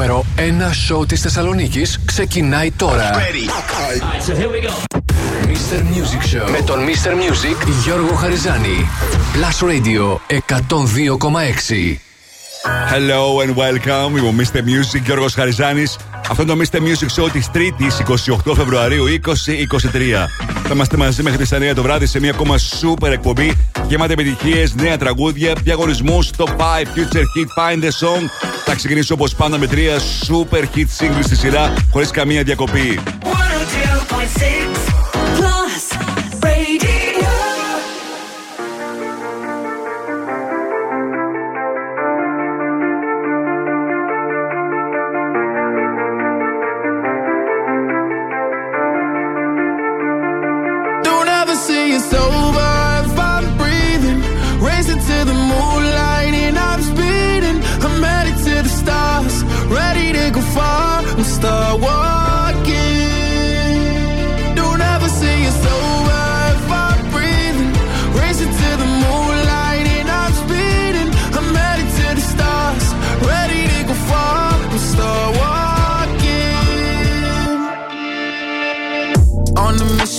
νούμερο 1 σοου της Θεσσαλονίκης ξεκινάει τώρα. Mr. Music Show με τον Mr. Music Γιώργο Χαριζάνη. Plus Radio 102,6. Hello and welcome. Είμαι ο Mr. Music Γιώργος Χαριζάνης. Αυτό είναι το Mr. Music Show της 3η 28 Φεβρουαρίου 2023. Θα είμαστε μαζί μέχρι τις 9 το βράδυ σε μια ακόμα super εκπομπή γεμάτη επιτυχίες, νέα τραγούδια, διαγωνισμούς, top 5, future hit, find the song. Θα ξεκινήσω όπως πάντα με τρία super hit singles στη σειρά χωρίς καμία διακοπή.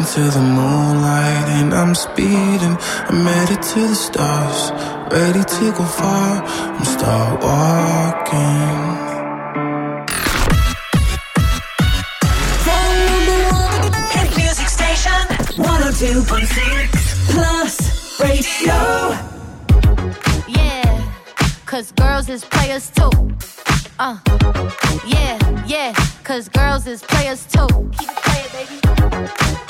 Racing to the moonlight and I'm speeding. I'm headed to the stars, ready to go far. I'm start walking. music station 102.6 Plus Radio. Yeah, cause girls is players too. Uh, yeah, yeah, cause girls is players too. Keep it playing, baby.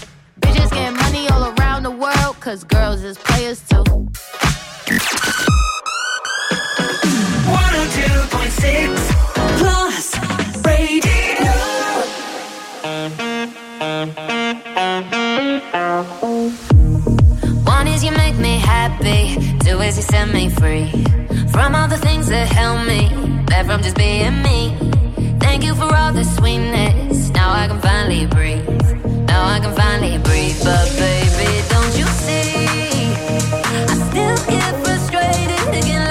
Bitches getting money all around the world, cause girls is players too. 102.6 Plus Radio. One is you make me happy, two is you set me free from all the things that held me back from just being me. Thank you for all the sweetness. Now I can finally breathe. Now I can finally breathe. But baby, don't you see? I still get frustrated again.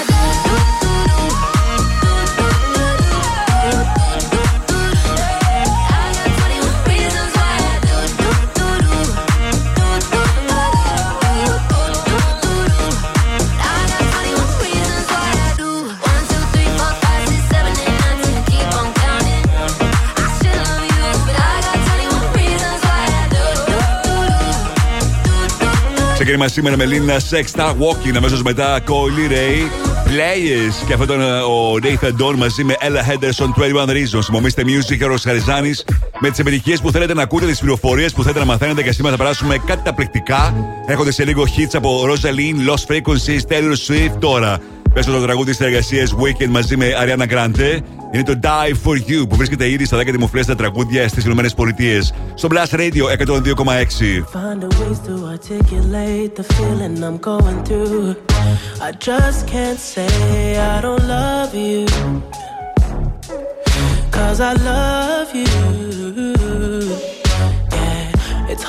Ξεκίνημα σήμερα με Lina Sex Start Walking. Αμέσως μετά Coily Ray Players. Και αυτό ήταν ε, ο Nathan Dawn μαζί με Ella Henderson 21 Reasons. Μομίστε Music και ο Χαριζάνης με τις επιτυχίες που θέλετε να ακούτε, τις πληροφορίες που θέλετε να μαθαίνετε. Και σήμερα θα περάσουμε καταπληκτικά. Έχονται σε λίγο hits από Rosaline, Lost Frequencies, Taylor Swift. Τώρα Πέσω το τραγούδι στις εργασίες Weekend μαζί με Ariana Grande. Είναι το Die for You που βρίσκεται ήδη στα 10 δημοφιλέστερα τραγούδια στις Ηνωμένες Πολιτείες. Στο Blast Radio 102,6. Cause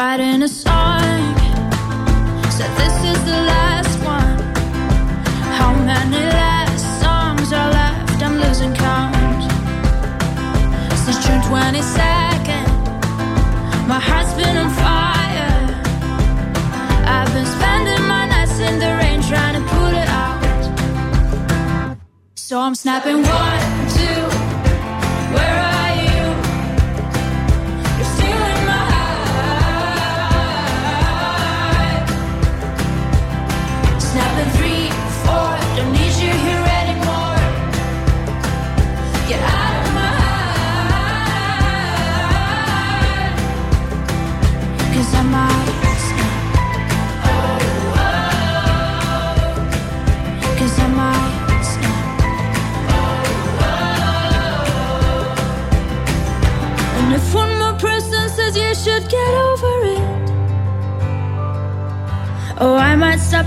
brighter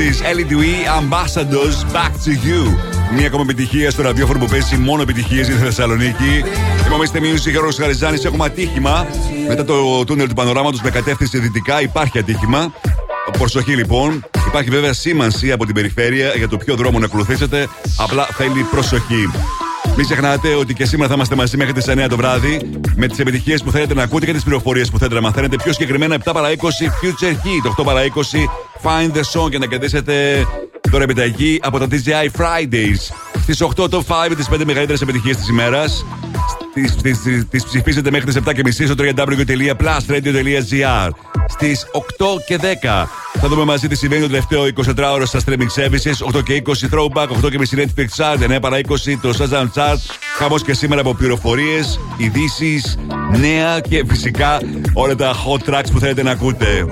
Oasis, Ellie Ambassadors, Back to You. Μία ακόμα επιτυχία στο ραδιόφωνο που παίζει μόνο επιτυχίες για τη Θεσσαλονίκη. Είμαστε μείωση ο Χαριζάνης, έχουμε ατύχημα. Μετά το τούνελ του πανοράματος με κατεύθυνση δυτικά υπάρχει ατύχημα. Προσοχή λοιπόν. Υπάρχει βέβαια σήμανση από την περιφέρεια για το ποιο δρόμο να ακολουθήσετε. Απλά θέλει προσοχή. Μην ξεχνάτε ότι και σήμερα θα είμαστε μαζί μέχρι τις 9 το βράδυ με τις επιτυχίες που θέλετε να ακούτε και τις πληροφορίες που θέλετε να μαθαίνετε. Πιο συγκεκριμένα 7 παρα 20 Future Heat, 8 παρα 20 Find the Song για να κερδίσετε τώρα επιταγή από τα DJI Fridays. Στις 8 το 5 τις 5 μεγαλύτερες επιτυχίες της ημέρας. Τις ψηφίσετε μέχρι τις 7.30 στο www.plusradio.gr. Στις 8 και 10 θα δούμε μαζί τι συμβαίνει το τελευταίο 24ωρο στα streaming services. 8 και 20 throwback, 8 και μισή Netflix chart, 9 παρά 20 το Shazam chart. Χαμός και σήμερα από πληροφορίες, ειδήσεις, νέα και φυσικά όλα τα hot tracks που θέλετε να ακούτε.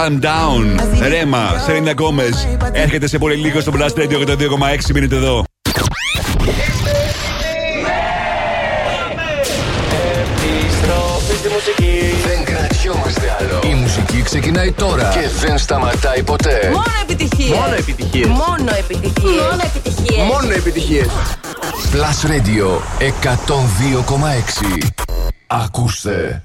Calm Down. Rema, Selena Gomez. Έρχεται σε πολύ λίγο στο Blast Radio 102,6. Μείνετε εδώ. Επιστροφή στη μουσική. Δεν κρατιόμαστε άλλο. Η μουσική ξεκινάει τώρα και δεν σταματάει ποτέ. Μόνο επιτυχίες. Μόνο επιτυχίες. Μόνο επιτυχίες. Μόνο επιτυχίες. Μόνο επιτυχίες. Plus Radio 102,6. Ακούστε.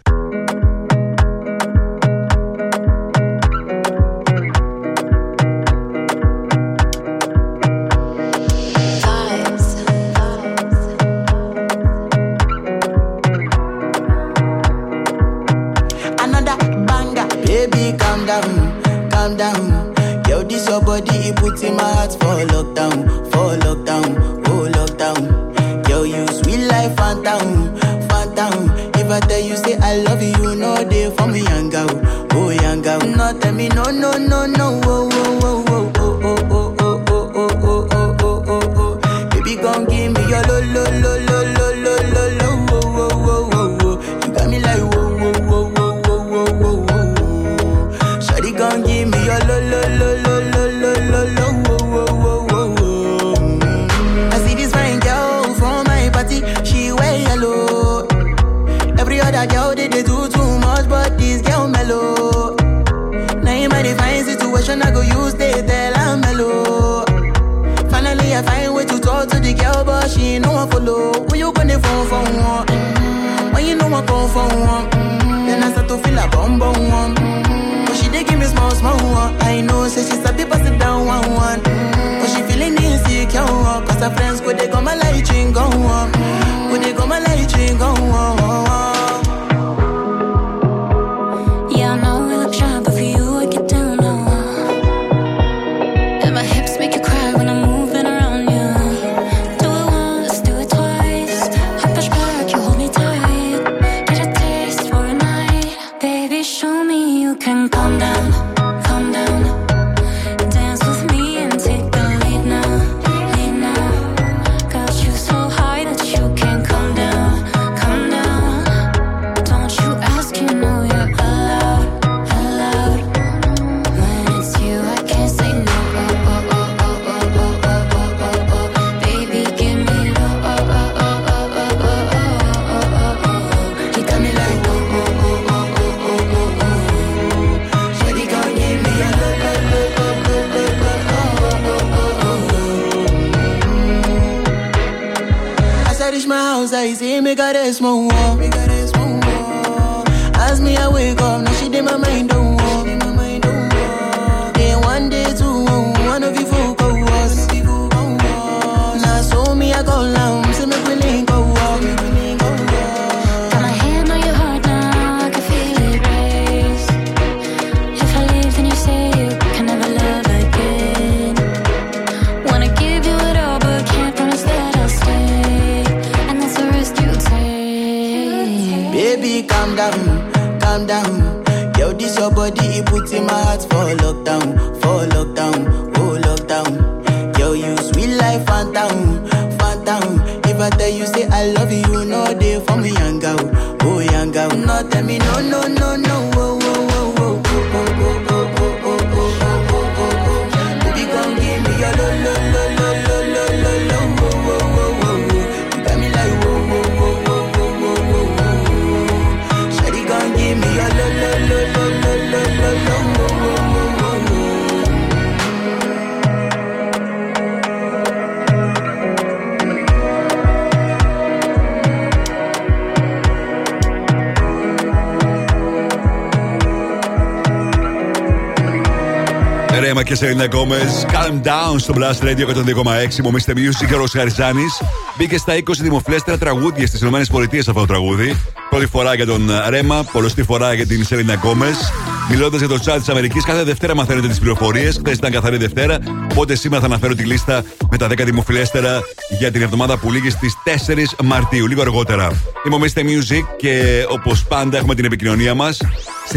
Σελίνα Γκόμες. Calm down στο Plus Radio 102,6. Μου Mr. Music και ο Χαριζάνης. Μπήκε στα 20 δημοφιλέστερα τραγούδια στις ΗΠΑ αυτό το τραγούδι. Πρώτη φορά για τον Ρέμα, πολλοστή φορά για την Σελίνα Γκόμες. Μιλώντας για το chart της Αμερικής, κάθε Δευτέρα μαθαίνετε τις πληροφορίες. Χθες ήταν καθαρή Δευτέρα. Οπότε σήμερα θα αναφέρω τη λίστα με τα 10 δημοφιλέστερα για την εβδομάδα που λήγει στις 4 Μαρτίου, λίγο αργότερα. Είμαι ο Mr. Music και όπως πάντα έχουμε την επικοινωνία μας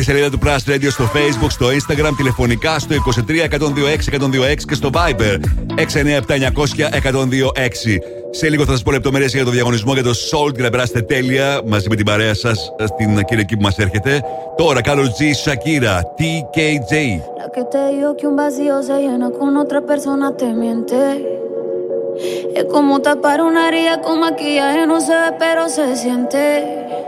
σελίδα του Plus στο Facebook, στο Instagram, τηλεφωνικά στο 23-126-126 και στο Viber 697-900-126. Σε λίγο θα σας πω λεπτομέρειες για το διαγωνισμό για το sold να περάσετε τέλεια μαζί με την παρέα σας στην Κυριακή που μας έρχεται. Τώρα, Κάλο G, Shakira, TKJ. Es.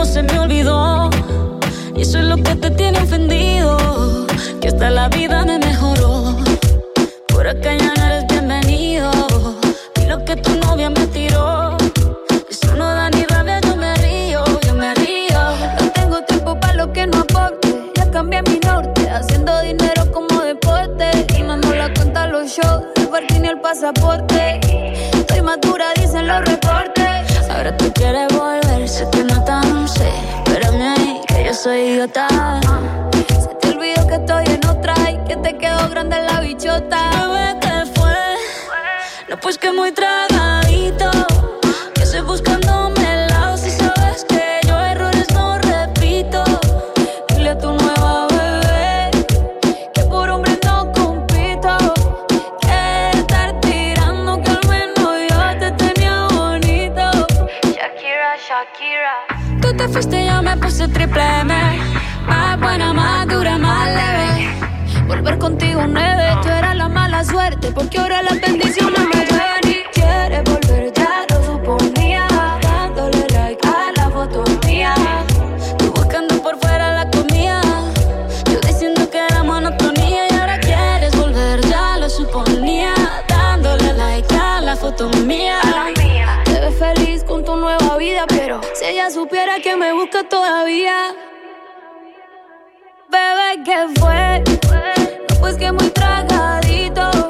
vivimos se me olvidó. Y eso es lo que te tiene ofendido. Que hasta la vida me mejoró. Por acá ya no eres bienvenido. Y lo que tu novia me tiró. Eso no da ni rabia, yo me río, yo me río. No tengo tiempo para lo que no aporte. Ya cambié mi norte, haciendo dinero como deporte. Y mando la cuenta los shows, el parking y el pasaporte. Estoy madura, dicen los reportes. Ahora tú quieres volver, sé que no tan sé. Espérame ahí, que yo soy idiota. Se te olvidó que estoy en otra y que te quedó grande la bichota. Bebé, ¿qué fue? No, pues que muy tragadito. Triple M. Más buena, más dura, más leve. Volver contigo nueve, tú eras la mala suerte. Porque ahora las supiera que me busca todavía. Bebé, ¿qué fue? Pues que muy tragadito.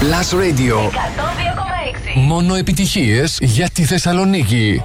Plus Radio. Μόνο επιτυχίες για τη Θεσσαλονίκη.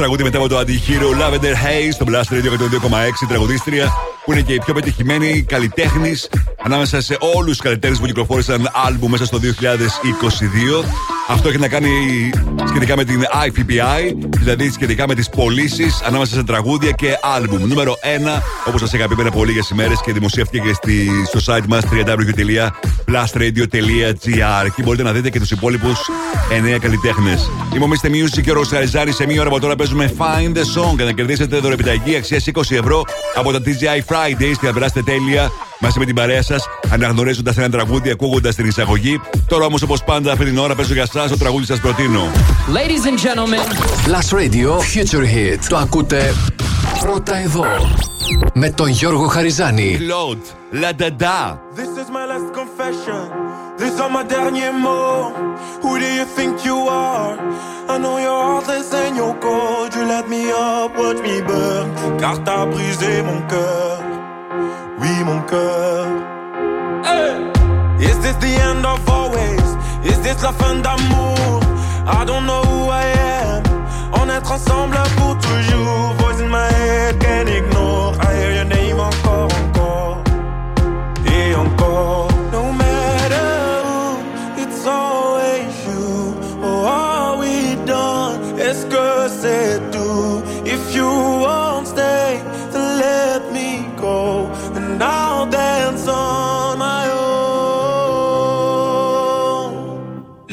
Τραγούδι μετά από το αντιχείρο Lavender Haze στο Blast Radio 102,6 τραγουδίστρια που είναι και η πιο πετυχημένη καλλιτέχνης ανάμεσα σε όλους τους καλλιτέχνες που κυκλοφόρησαν άλμπου μέσα στο 2022. Αυτό έχει να κάνει σχετικά με την IPPI, δηλαδή σχετικά με τις πωλήσεις ανάμεσα σε τραγούδια και άλμπουμ. Νούμερο 1, όπως σας είχα πει πριν από λίγες ημέρες και δημοσιεύτηκε και στη, στο site μας www.plustradio.gr. Εκεί μπορείτε να δείτε και τους υπόλοιπους 9 καλλιτέχνες. Είμαι ο Mr. Music και ο Ροσαριζάνη. Σε μία ώρα από τώρα παίζουμε Find the Song για να κερδίσετε δωρεπιταγή αξίας 20 ευρώ από τα TGI Fridays και να περάσετε τέλεια μαζί με την παρέα σα, αναγνωρίζοντα ένα τραγούδι, ακούγοντα την εισαγωγή. Τώρα όμω, όπω πάντα, αυτή την ώρα παίζω για εσά το τραγούδι σα προτείνω. Ladies and gentlemen, Plus Radio Future Hit. Το ακούτε πρώτα εδώ. Με τον Γιώργο Χαριζάνη. Claude, la dada. This is my last confession. These are my derniers mots. Who do you think you are? I know your heart is in your cold. You let me up, watch me burn. Car t'as brisé mon cœur. Oui, mon cœur. Hey! Is this the end of always? Is this la fin d'amour? I don't know who I am. On être ensemble pour toujours. Voice in my head, can't ignore. I hear your name encore, encore. Et encore.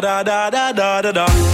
Da da da da da da.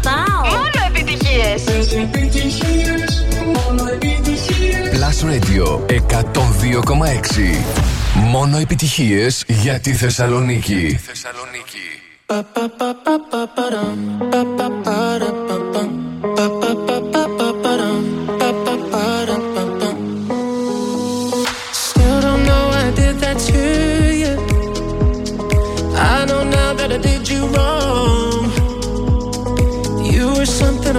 Σταθμός! Τον αγαπάω! Μόνο επιτυχίες! Μόνο επιτυχίες. Plus Radio 102,6. Μόνο επιτυχίες για τη Θεσσαλονίκη. Still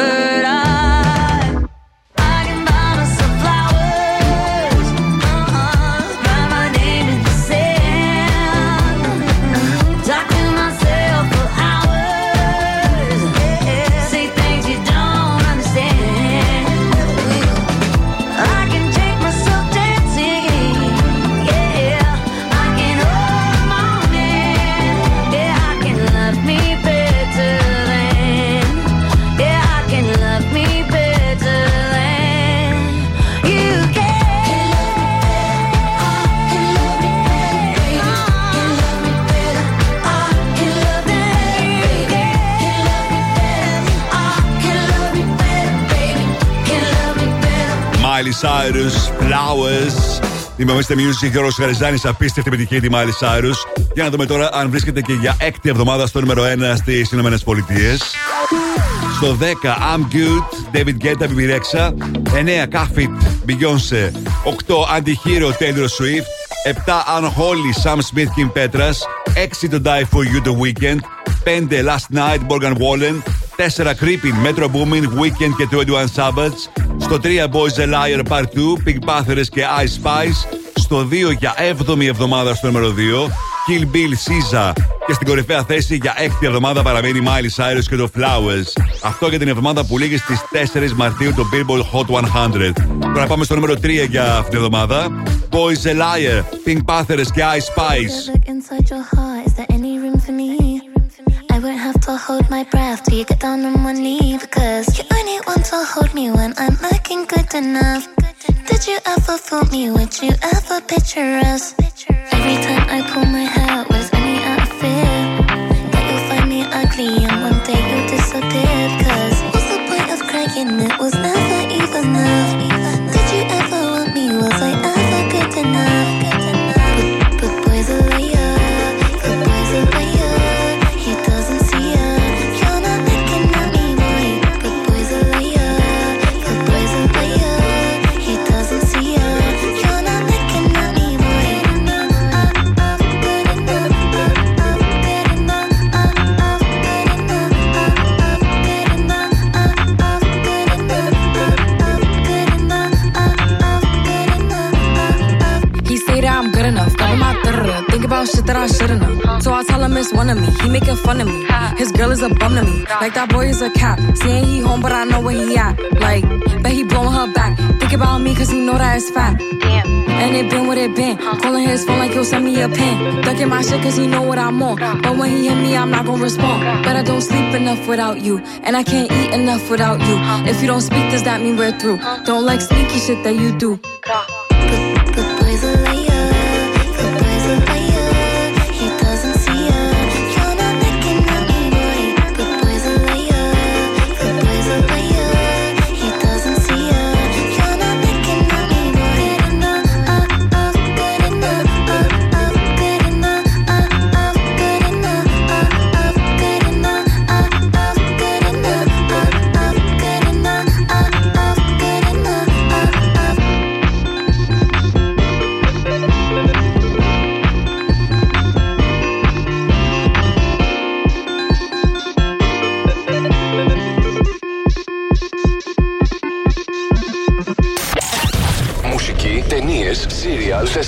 remember Cyrus Flowers. Είμαστε Music, Γιώργο Γαριζάνη, απίστευτη επιτυχία τη Μάλη Σάιρου. Για να δούμε τώρα αν βρίσκεται και για έκτη εβδομάδα στο νούμερο 1 στι ΗΠΑ. Στο 10, I'm Good, David Guetta, Bibi 9, Καφιτ, Beyoncé. 8, Antihero Taylor Swift. 7, Unholy Sam Smith, Kim Petras. 6, το Die For You, The Weekend. 5, Last Night, Morgan Wallen. 4 Creeping Metro Booming Weekend και 21 Sabbaths. Στο 3 Boys a Liar Part 2 Pink Panthers και Ice Spice. Στο 2 για 7η εβδομάδα στο νούμερο 2 Kill Bill Caesar και στην κορυφαία θέση για έκτη εβδομάδα παραμένει Miley Cyrus και το Flowers. Αυτό για την εβδομάδα που λήγει στις 4 Μαρτίου το Billboard Hot 100. Τώρα πάμε στο νούμερο 3 για αυτήν την εβδομάδα. Boys a Liar, Pink Panthers και Ice Spice. Hold my breath till you get down on one knee because you're only want to hold me when I'm looking good enough. Did you ever fool me? Would you ever picture us? Every time I pull my hair was only out of fear that you'll find me ugly and one day you'll disappear. Cause what's the point of crying? It was never even enough. That I shouldn't have. So I tell him it's one of me. He making fun of me. His girl is a bum to me. Like that boy is a cap. Saying he home, but I know where he at. Like, bet he blowing her back. Think about me, cause he know that it's fat. And it been what it been. Calling his phone like he'll send me a pin. Ducking my shit cause he know what I'm on. But when he hit me, I'm not gonna respond. But I don't sleep enough without you. And I can't eat enough without you. If you don't speak, does that mean we're through? Don't like sneaky shit that you do.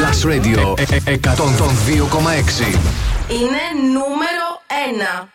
Last Radio 102,6 Είναι νούμερο 1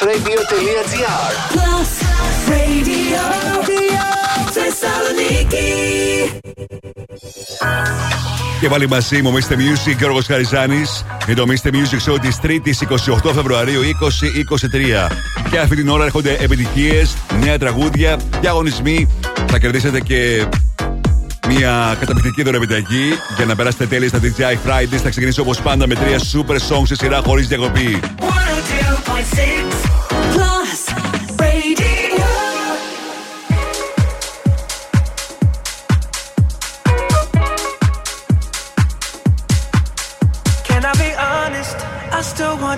plusradio.gr Plus Radio Θεσσαλονίκη. Και πάλι μαζί μου, Mr. Music, Γιώργος Χαριζάνης για το Mr. Music Show της 3ης 28 Φεβρουαρίου 2023. Και αυτή την ώρα έρχονται επιτυχίες, νέα τραγούδια και αγωνισμοί. Θα κερδίσετε και μια καταπληκτική δωρεπιταγή για να περάσετε τέλεια στα DJI Fridays. Θα ξεκινήσω όπως πάντα με τρία super songs σε σειρά χωρίς διακοπή.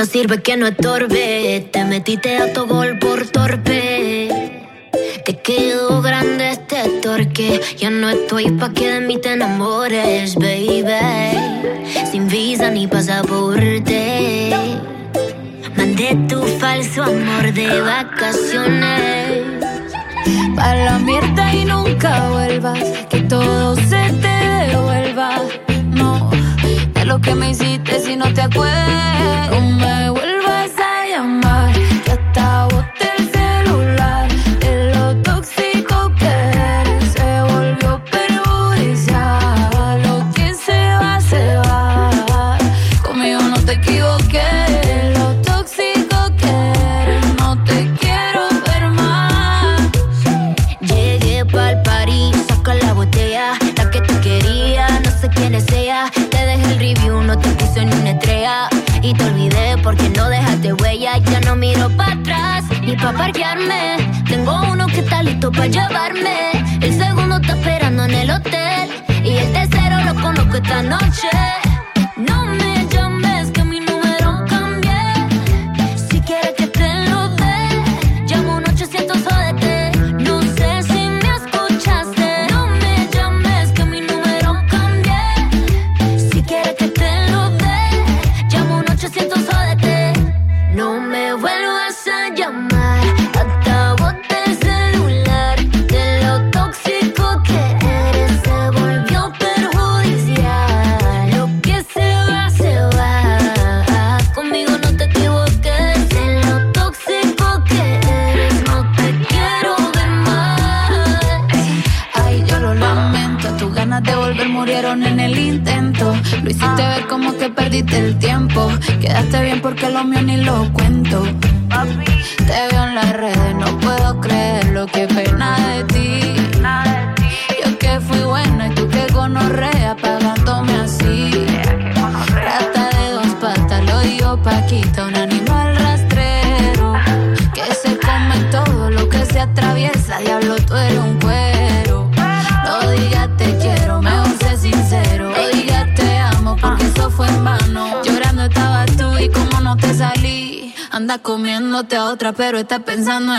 no sirve que no estorbe. Te metiste a tu gol por torpe. Te quedó grande este torque. Ya no estoy pa' que de mí te enamores, baby. Sin visa ni pasaporte. Mandé tu falso amor de vacaciones. Pa la mierda y nunca vuelvas. Que todo se te devuelva. No, de lo que me hiciste que si no te acuerdas, me pero está pensando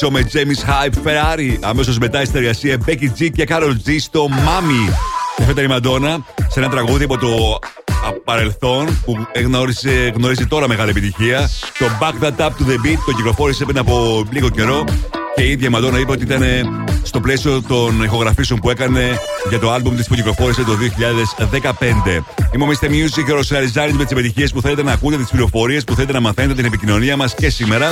Show με James Hype Ferrari. Αμέσως μετά η συνεργασία Becky G και Carol G στο Mami. Και Έφερε η Μαντόνα σε ένα τραγούδι από το παρελθόν που γνώρισε, γνωρίζει τώρα μεγάλη επιτυχία. Το Back That Up to the Beat το κυκλοφόρησε πριν από λίγο καιρό και η ίδια η Μαντόνα είπε ότι ήταν στο πλαίσιο των ηχογραφήσεων που έκανε για το album της που κυκλοφόρησε το 2015. Είμαι ο Mr. Music και ο Ροσαριζάνης με τις επιτυχίες που θέλετε να ακούτε, τις πληροφορίες που θέλετε να μαθαίνετε, την επικοινωνία μας και σήμερα.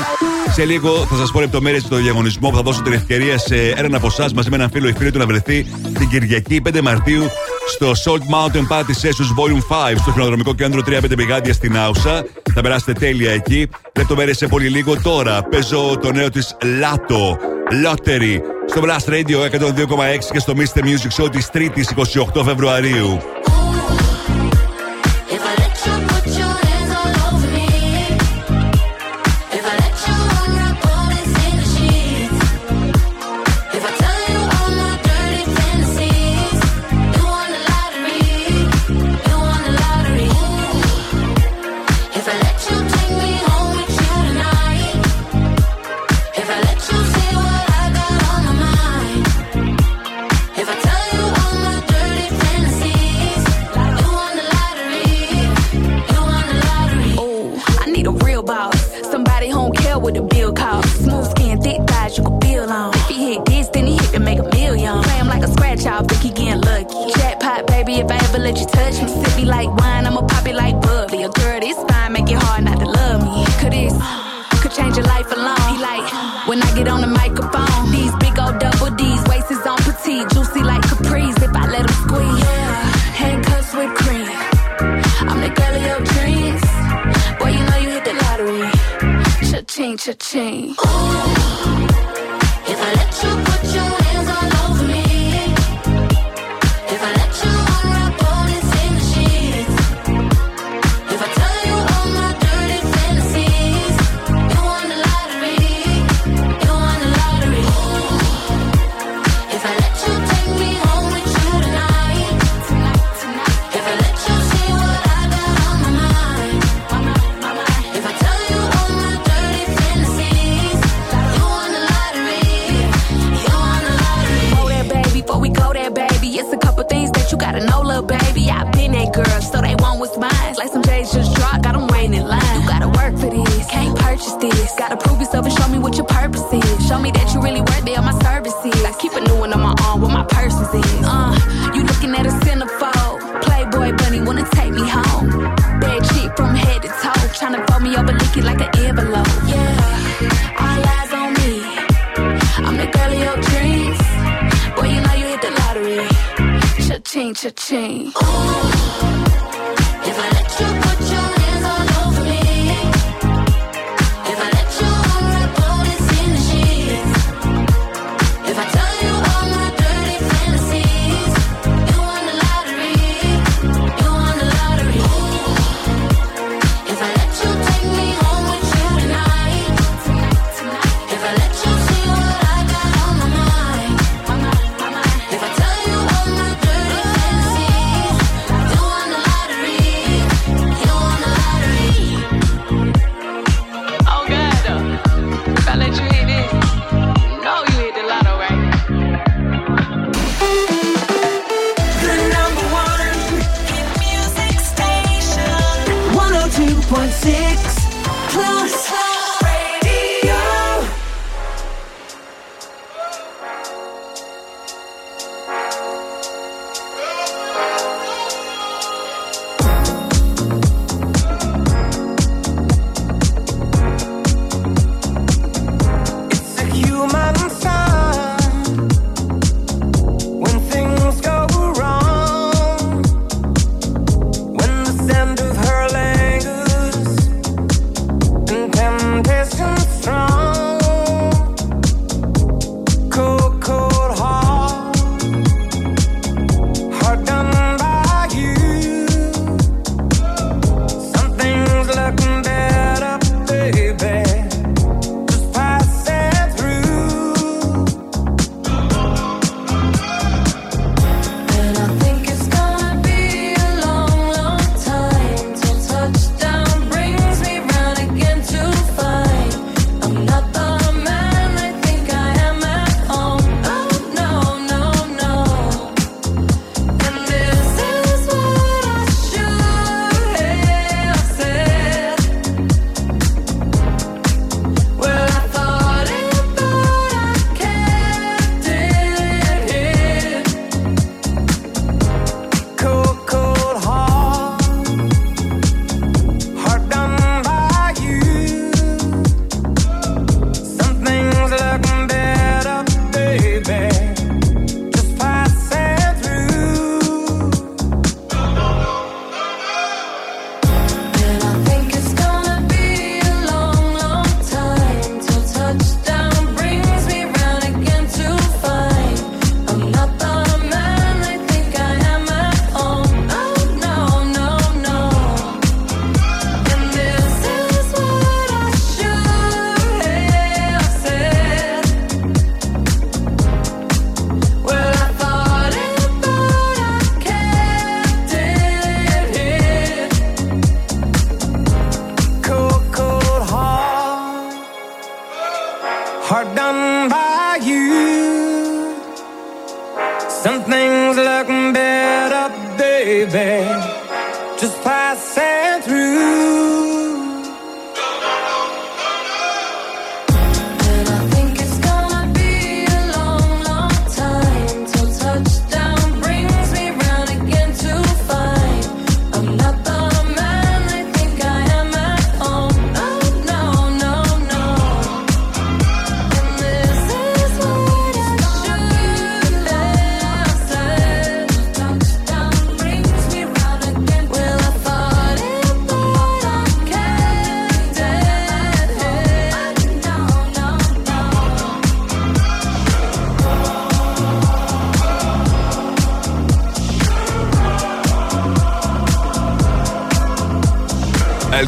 Σε λίγο θα σας πω λεπτομέρειες για το διαγωνισμό που θα δώσω την ευκαιρία σε έναν από εσάς μαζί με έναν φίλο ή φίλη του να βρεθεί την Κυριακή 5 Μαρτίου στο Salt Mountain Party Sessions Volume 5 στο χειροδρομικό κέντρο 35 Μπηγάντια στην Άουσα. Θα περάσετε τέλεια εκεί. Λεπτομέρειες σε πολύ λίγο τώρα. Παίζω το νέο της Λάτο. Lottery στο Blast Radio 102,6 και στο Mr. Music Show της 3η 28 Φεβρουαρίου.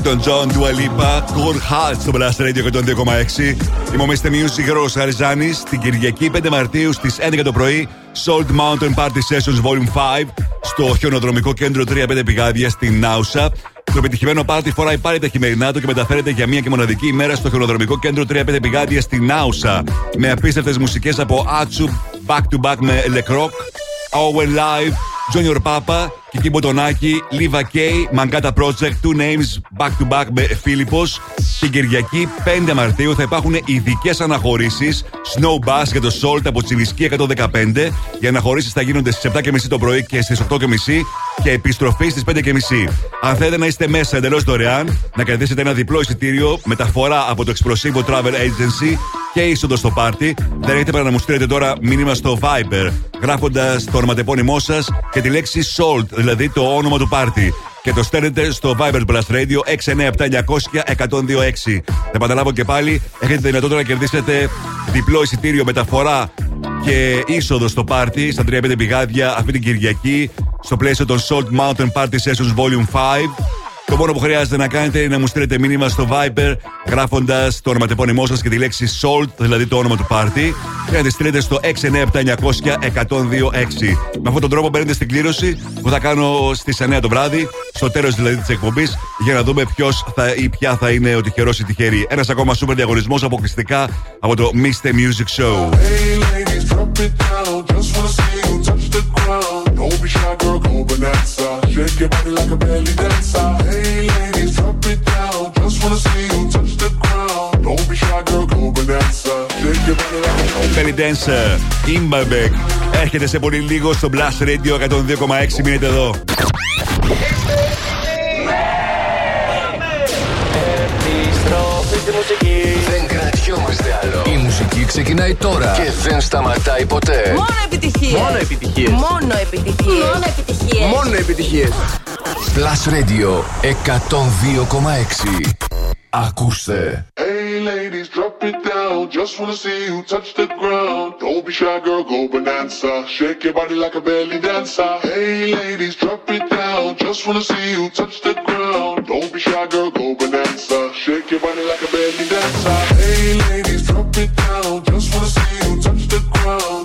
Elton John, Dua Lipa, Cool Heart στο Blast Radio 102,6. Είμαι ο Mr. Music Ρο Χαριζάνης. Την Κυριακή 5 Μαρτίου στις 11 το πρωί, Salt Mountain Party Sessions Volume 5 στο χιονοδρομικό κέντρο 3-5 πηγάδια στην Νάουσα. Το επιτυχημένο πάρτι φοράει πάλι τα χειμερινά του και μεταφέρεται για μία και μοναδική ημέρα στο χιονοδρομικό κέντρο 3-5 πηγάδια στην Νάουσα. Με απίστευτες μουσικές από Άτσου, back to back με Le Croc, Owen Live, Junior Papa, Kiki Μποτονάκη, Liva K, Mangata Project, Two Names Back to Back με Φίλιππος. Την Κυριακή 5 Μαρτίου θα υπάρχουν ειδικές αναχωρήσεις Snow Bus για το Salt από Τσιλισκή 115. Οι αναχωρήσεις θα γίνονται στις 7.30 το πρωί και στις 8.30 και επιστροφή στις 5.30. Αν θέλετε να είστε μέσα εντελώς δωρεάν, να κρατήσετε ένα διπλό εισιτήριο μεταφορά από το Explosivo Travel Agency και είσοδος στο πάρτι, δεν έχετε παρά να μου στείλετε τώρα μήνυμα στο Viber, γράφοντας το ονοματεπώνυμό σας και τη λέξη Salt, δηλαδή το όνομα του πάρτι. Και το στέλνετε στο Viber Plus Radio 697-900-1026. Θα επαναλάβω και πάλι, έχετε τη δυνατότητα να κερδίσετε διπλό εισιτήριο μεταφορά και είσοδο στο πάρτι στα 35 πηγάδια αυτή την Κυριακή στο πλαίσιο των Salt Mountain Party Sessions Volume 5. Το μόνο που χρειάζεται να κάνετε είναι να μου στείλετε μήνυμα στο Viber γράφοντας το ονοματεπώνυμό σας και τη λέξη Salt, δηλαδή το όνομα του πάρτι, και να τη στείλετε στο 697-900-1026. Με αυτόν τον τρόπο μπαίνετε στην κλήρωση που θα κάνω στις 9 το βράδυ, στο τέλος δηλαδή της εκπομπής, για να δούμε ποιος ή ποια θα είναι ο τυχερός ή τυχερή. Ένας ακόμα σούπερ διαγωνισμός αποκλειστικά από το Mr. Music Show. Hey ladies, drop it down. Just wanna see you touch the ground baby, shy girl, belly dancer. Hey, Έρχεται σε πολύ λίγο στο Blast Radio 102,6. Μείνετε εδώ. Επιστροφή στη μουσική. Δεν κρατιόμαστε άλλο. Η μουσική ξεκινάει τώρα και δεν σταματάει ποτέ. Μόνο επιτυχίε. Μόνο επιτυχίες. Μόνο επιτυχίες. Μόνο επιτυχίες. Μόνο επιτυχίες. Plus Radio 102,6. Ακούστε. Hey ladies, drop it down. Just wanna see you touch the ground. Don't be shy, girl, go bonanza. Shake your body like a belly dancer. Hey ladies, drop it down. Just wanna see you touch the ground. Don't be shy, girl, go bonanza. Shake your body like a belly dancer. Hey ladies, drop it down. Just wanna see you touch the ground.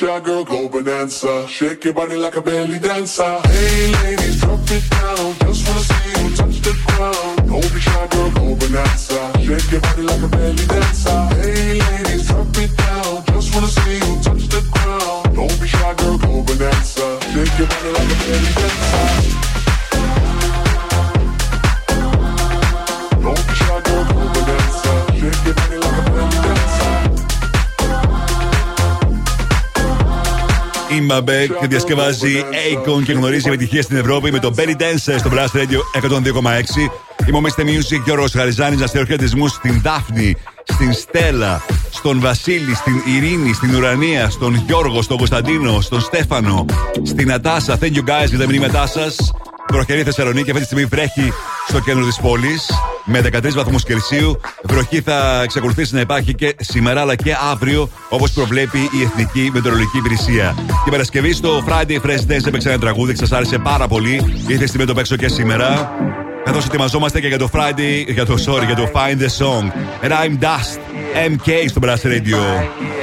Shy, girl, go bonanza. Shake your body like a belly dancer. Hey ladies, drop it down. Η Μαμπέκ διασκευάζει Akon και γνωρίζει επιτυχία στην Ευρώπη με το Belly Dancer στο Blast Radio 102,6. Είμαι ο Mr. Music και ο Ρος Χαριζάνης να στέλνω χαιρετισμούς στην Δάφνη, στην Στέλλα, στον Βασίλη, στην Ειρήνη, στην Ουρανία, στον Γιώργο, στον Κωνσταντίνο, στον Στέφανο, στην Νατάσα. Thank you guys για τα μηνύματά σας. Βροχερή Θεσσαλονίκη αυτή τη στιγμή βρέχει στο κέντρο της πόλης με 13 βαθμούς Κελσίου. Βροχή θα εξακολουθήσει να υπάρχει και σήμερα αλλά και αύριο όπως προβλέπει η Εθνική Μετεωρολογική Υπηρεσία. Την Παρασκευή στο Friday Fresh Dance έπαιξε ένα τραγούδι και σας άρεσε πάρα πολύ. Ήρθε στιγμή να το παίξω και σήμερα. Καθώ ετοιμαζόμαστε και για το Friday, για το sorry, για το Find the Song. And I'm Dust, MK στο Brass Radio.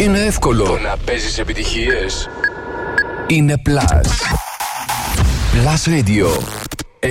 Είναι εύκολο. Το να παίζεις επιτυχίες είναι Plus. Plus Radio 102,6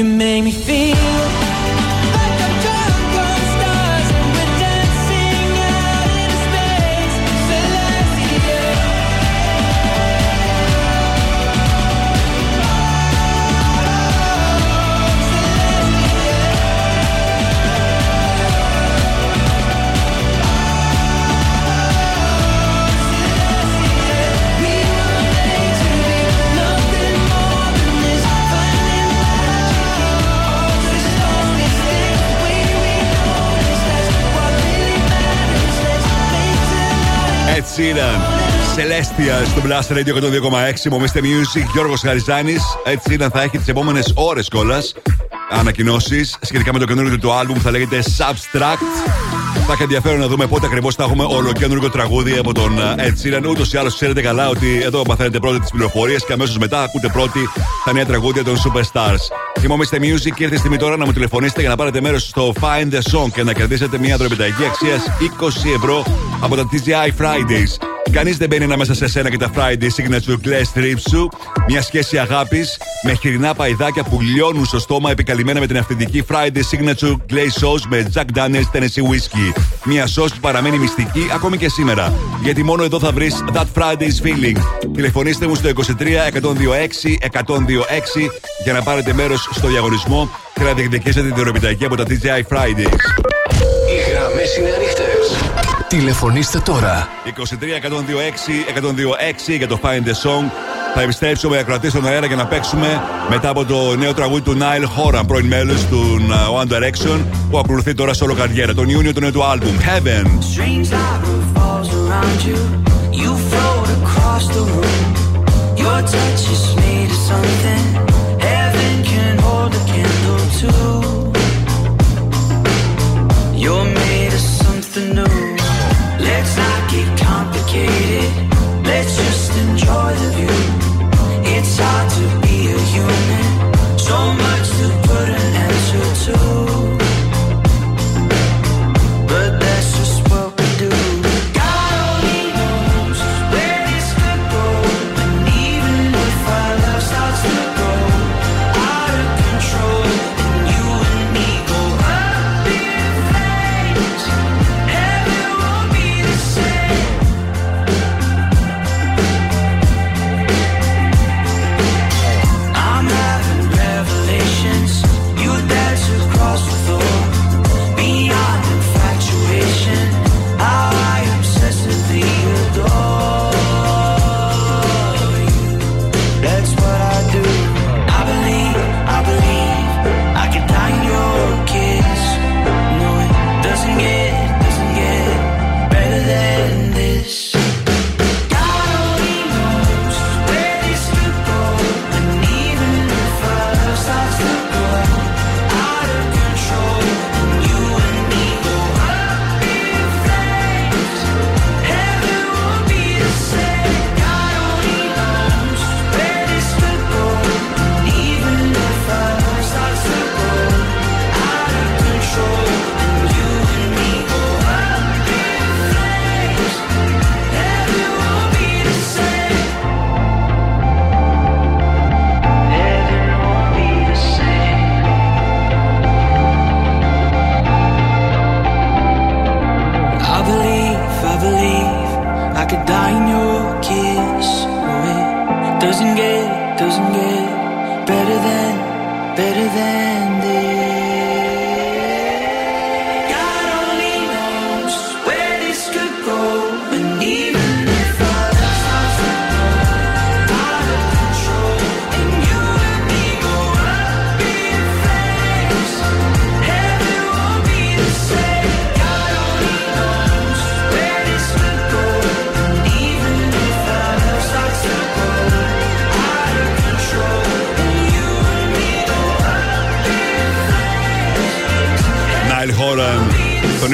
You make me feel Celestia στο Blast Radio 102,6. Μομίστε Music. Γιώργος Χαριζάνη. Ed Sheeran θα έχει τις επόμενες ώρες κιόλας ανακοινώσεις σχετικά με το καινούργιο του άλμπουμ που θα λέγεται Substract. Θα έχει ενδιαφέρον να δούμε πότε ακριβώς θα έχουμε ολοκένουργιο τραγούδι από τον ε, Ed Sheeran. Ούτως ή άλλως ξέρετε καλά ότι εδώ μαθαίνετε πρώτοι τις πληροφορίες και αμέσως μετά ακούτε πρώτοι τα νέα τραγούδια των Superstars. Είμαι ο Mr. Music και ήρθε η στιγμή τώρα να μου τηλεφωνήσετε για να πάρετε μέρος στο Find the Song και να κερδίσετε μια δωρεπιταγή αξίας 20 ευρώ από τα TGI Fridays. Κανείς δεν μπαίνει ανάμεσα σε σένα και τα Friday Signature Glass Strips σου. Μια σχέση αγάπης με χοιρινά παϊδάκια που λιώνουν στο στόμα επικαλυμμένα με την αυθεντική Friday Signature Glaze Sauce με Jack Daniels Tennessee Whiskey. Μια sauce που παραμένει μυστική ακόμη και σήμερα. Γιατί μόνο εδώ θα βρεις That Friday's Feeling. Τηλεφωνήστε μου στο 23 126 126 για να πάρετε μέρος στο διαγωνισμό και να διεκδικήσετε την δωρεπιταγή από τα TGI Fridays. Οι γραμμές είναι ανοιχτές. Τηλεφωνήστε τώρα. 23-126-126 για το Find the Song. Θα επιστρέψουμε οι κρατήσουμε αέρα για να παίξουμε μετά από το νέο τραγούδι του Nile Horan, πρώην μέλος του ε, One Direction, που ακολουθεί τώρα σε όλο καριέρα. Τον Ιούνιο του νέου του album Heaven. Get complicated. Let's just enjoy the view. It's hard to be a human. So much to put an answer to.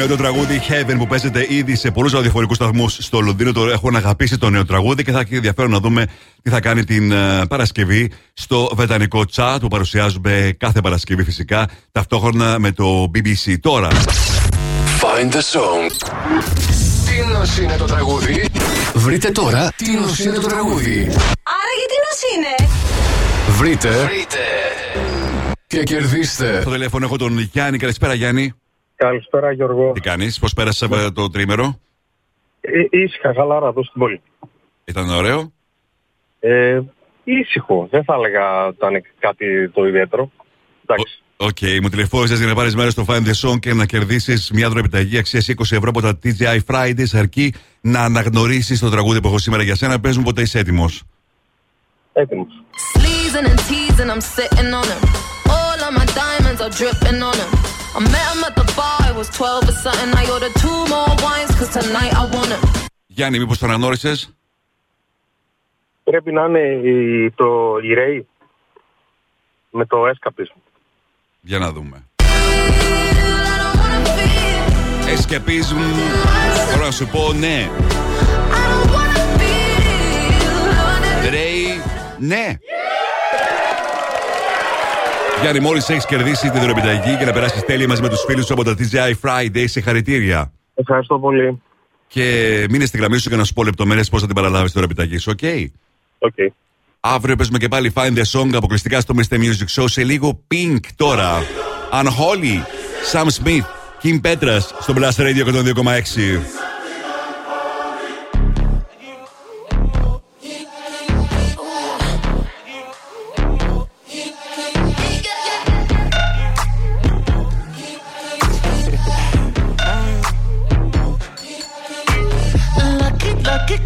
Το νέο του τραγούδι Heaven που παίζεται ήδη σε πολλούς ραδιοφωνικούς σταθμούς στο Λονδίνο. Το έχουν αγαπήσει το νέο τραγούδι και θα έχει ενδιαφέρον να δούμε τι θα κάνει την ε, Παρασκευή στο Βρετανικό Chat που παρουσιάζουμε κάθε Παρασκευή φυσικά ταυτόχρονα με το BBC. Τώρα. Find the song. Τι νος είναι το τραγούδι; Βρείτε τώρα τι νος είναι το τραγούδι; Άρα γιατί νος είναι; Βρείτε. Βρείτε. Και κερδίστε. Στο τηλέφωνο έχω τον Γιάννη. Καλησπέρα Γιάννη. Καλησπέρα Γιώργο. Τι κάνεις, πώς πέρασε ε, το τριήμερο; Ε, ήσυχα, χαλαρά εδώ στην πόλη. Ήταν ωραίο; Ε, ήσυχο. Δεν θα έλεγα ότι ήταν κάτι το ιδιαίτερο. Εντάξει. Οκ, μου τηλεφώνησες για να πάρεις μέρος στο Find the Song και να κερδίσεις μια δωρεπιταγή αξίας 20 ευρώ από τα TGI Fridays αρκεί να αναγνωρίσεις το τραγούδι που έχω σήμερα για σένα. Πες μου πότε είσαι έτοιμος. Έτοιμος. Sleezing and teasing, I'm sitting on him. All of my diamonds are dripping on him. I met him at the bar, it was 12 or something. I ordered two more wines, cause tonight I want him. Γιάννη, μήπω τον αναγνώρισε. Πρέπει να είναι η, το, η Ray με το Escapism. Για να δούμε. Escapism. Μπορώ να σου πω ναι. Ray, ναι. Γιάννη, μόλις έχεις κερδίσει τη δωρεπιταγή και να περάσεις τέλεια μαζί με τους φίλους σου από τα TGI Fridays, συγχαρητήρια. Ευχαριστώ πολύ. Και μείνε στη γραμμή σου για να σου πω λεπτομέρειες πώς θα την παραλάβεις τη δωρεπιταγή σου, ok; Okay. Αύριο παίζουμε και πάλι Find the Song αποκλειστικά στο Mr. Music Show σε λίγο Pink τώρα. Unholy, Sam Smith, Kim Petras στο Blast Radio 102,6.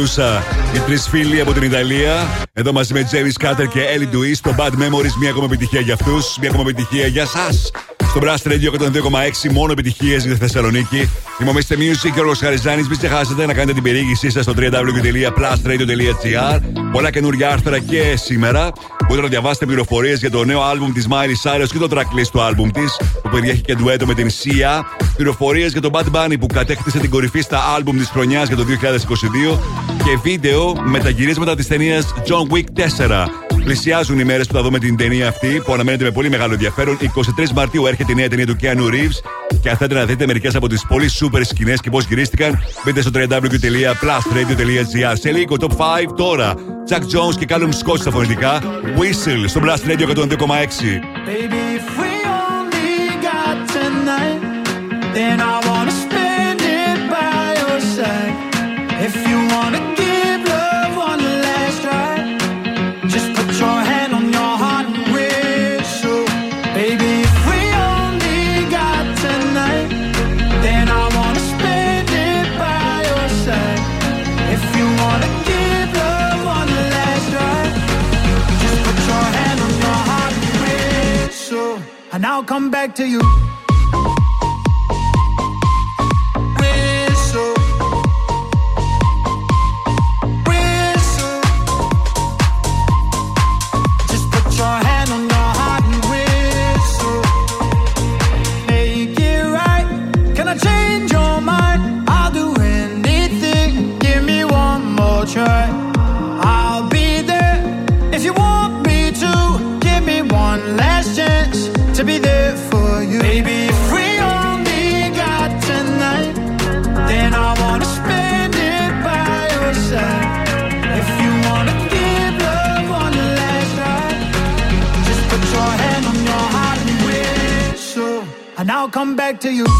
Medusa. Οι τρεις φίλοι από την Ιταλία. Εδώ μαζί με James Carter και Ellie Dewey στο Bad Memories. Μια ακόμα επιτυχία για αυτούς. Μια ακόμα επιτυχία για εσά. Στο Blast Radio 102,6 μόνο επιτυχίες για τη Θεσσαλονίκη. Είμαι ο Mr. Music και ο Χαριζάνης. Μην ξεχάσετε να κάνετε την περιήγησή σας στο www.plustradio.gr. Πολλά καινούργια άρθρα και σήμερα. Μπορείτε να διαβάσετε πληροφορίες για το νέο άλμπουμ της Miley Cyrus και το tracklist του άλμπουμ της, που περιέχει και ντουέτο με την Sia. Πληροφορίες για τον Bad Bunny που κατέκτησε την κορυφή στα άλμπουμ της χρονιάς για το 2022. Και βίντεο με τα γυρίσματα της ταινίας John Wick 4. Πλησιάζουν οι μέρες που θα δούμε την ταινία αυτή, που αναμένεται με πολύ μεγάλο ενδιαφέρον. 23 Μαρτίου έρχεται η νέα ταινία του Keanu Reeves. Και αν θέλετε να δείτε μερικές από τις πολύ super σκηνές και πώς γυρίστηκαν, μπείτε στο www.plustradio.gr. Σε λίγο top 5 τώρα. Jack Jones και Callum Scott στα φωνητικά. Whistle στο Blast Radio 102,6. Baby, if we only got tonight, then I to you. To you.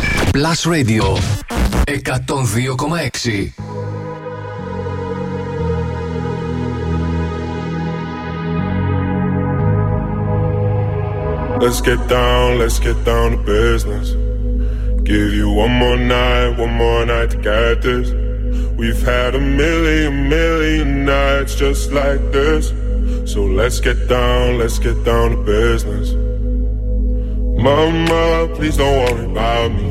Plus Radio 102,6. Let's get down, let's get down to business. Give you one more night, one more night to get this. We've had a million, million nights just like this. So let's get down, let's get down to business. Mama, please don't worry about me.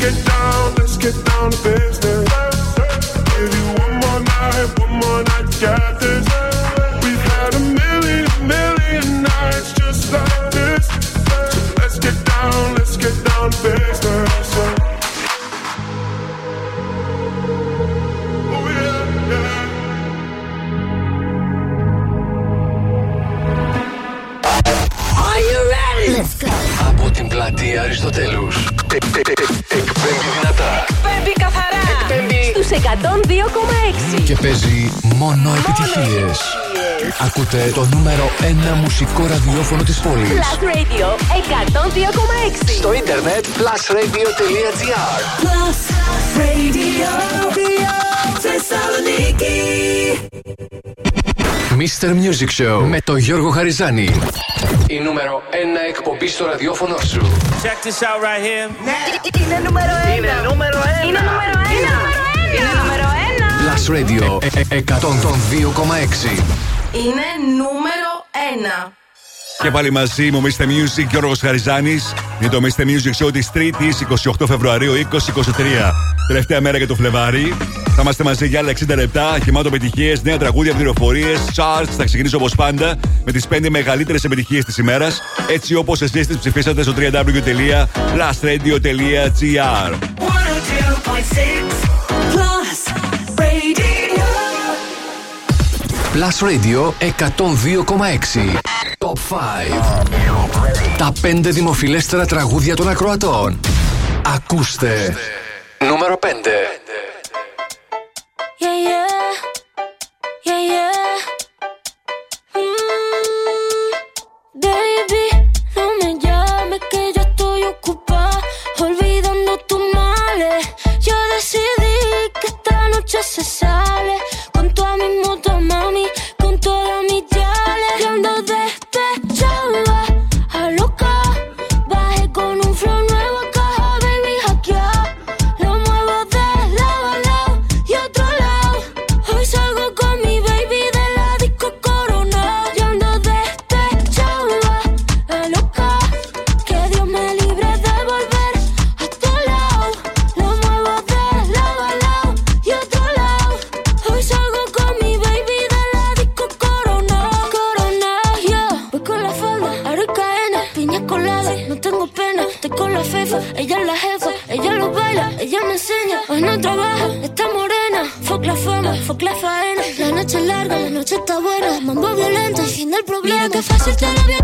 Let's get down, let's get down to business. Give you one more night, one more night to get this. We've had a million, million nights just like this. So let's get down, let's get down to business. Oh, yeah, yeah. Are you ready? Let's go. Από την πλατεία Αριστοτέλους. Ε, ε, ε, Εκπέμπει δυνατά. Εκπέμπει καθαρά. Εκπέμπει στους 102,6. Και παίζει μόνο επιτυχίες. Ακούτε το νούμερο 1 μουσικό ραδιόφωνο της πόλης. Plus Radio 102,6. Στο ίντερνετ plusradio.gr Plus Radio. Θεσσαλονίκη. Mr. Music Show με το Γιώργο Χαριζάνη. Η νούμερο 1 εκπομπή στο ραδιόφωνο σου. Check this out right here. Είναι νούμερο 1. Είναι νούμερο 1. Είναι νούμερο 1. Είναι νούμερο 1. Plus Radio ε, ε, 102,6. Είναι νούμερο 1. Και πάλι μαζί μου, Mr. Music, Γιώργος Χαριζάνης. Είναι το Mr. Music Show της 3η 28 Φεβρουαρίου 2023. Τελευταία μέρα για το Φλεβάρι. Θα είμαστε μαζί για άλλα 60 λεπτά, γεμάτο επιτυχίες, νέα τραγούδια, πληροφορίες, charts. Θα ξεκινήσω όπως πάντα με τις 5 μεγαλύτερες επιτυχίες της ημέρας, έτσι όπως εσείς τις ψηφίσατε στο www.plusradio.gr. 102.6 Plus Radio. Plus Radio 102,6. Top 5. Τα 5 δημοφιλέστερα τραγούδια των ακροατών. Ακούστε. Νούμερο 5. Yeah, yeah. Yeah, doble, que fácil te lo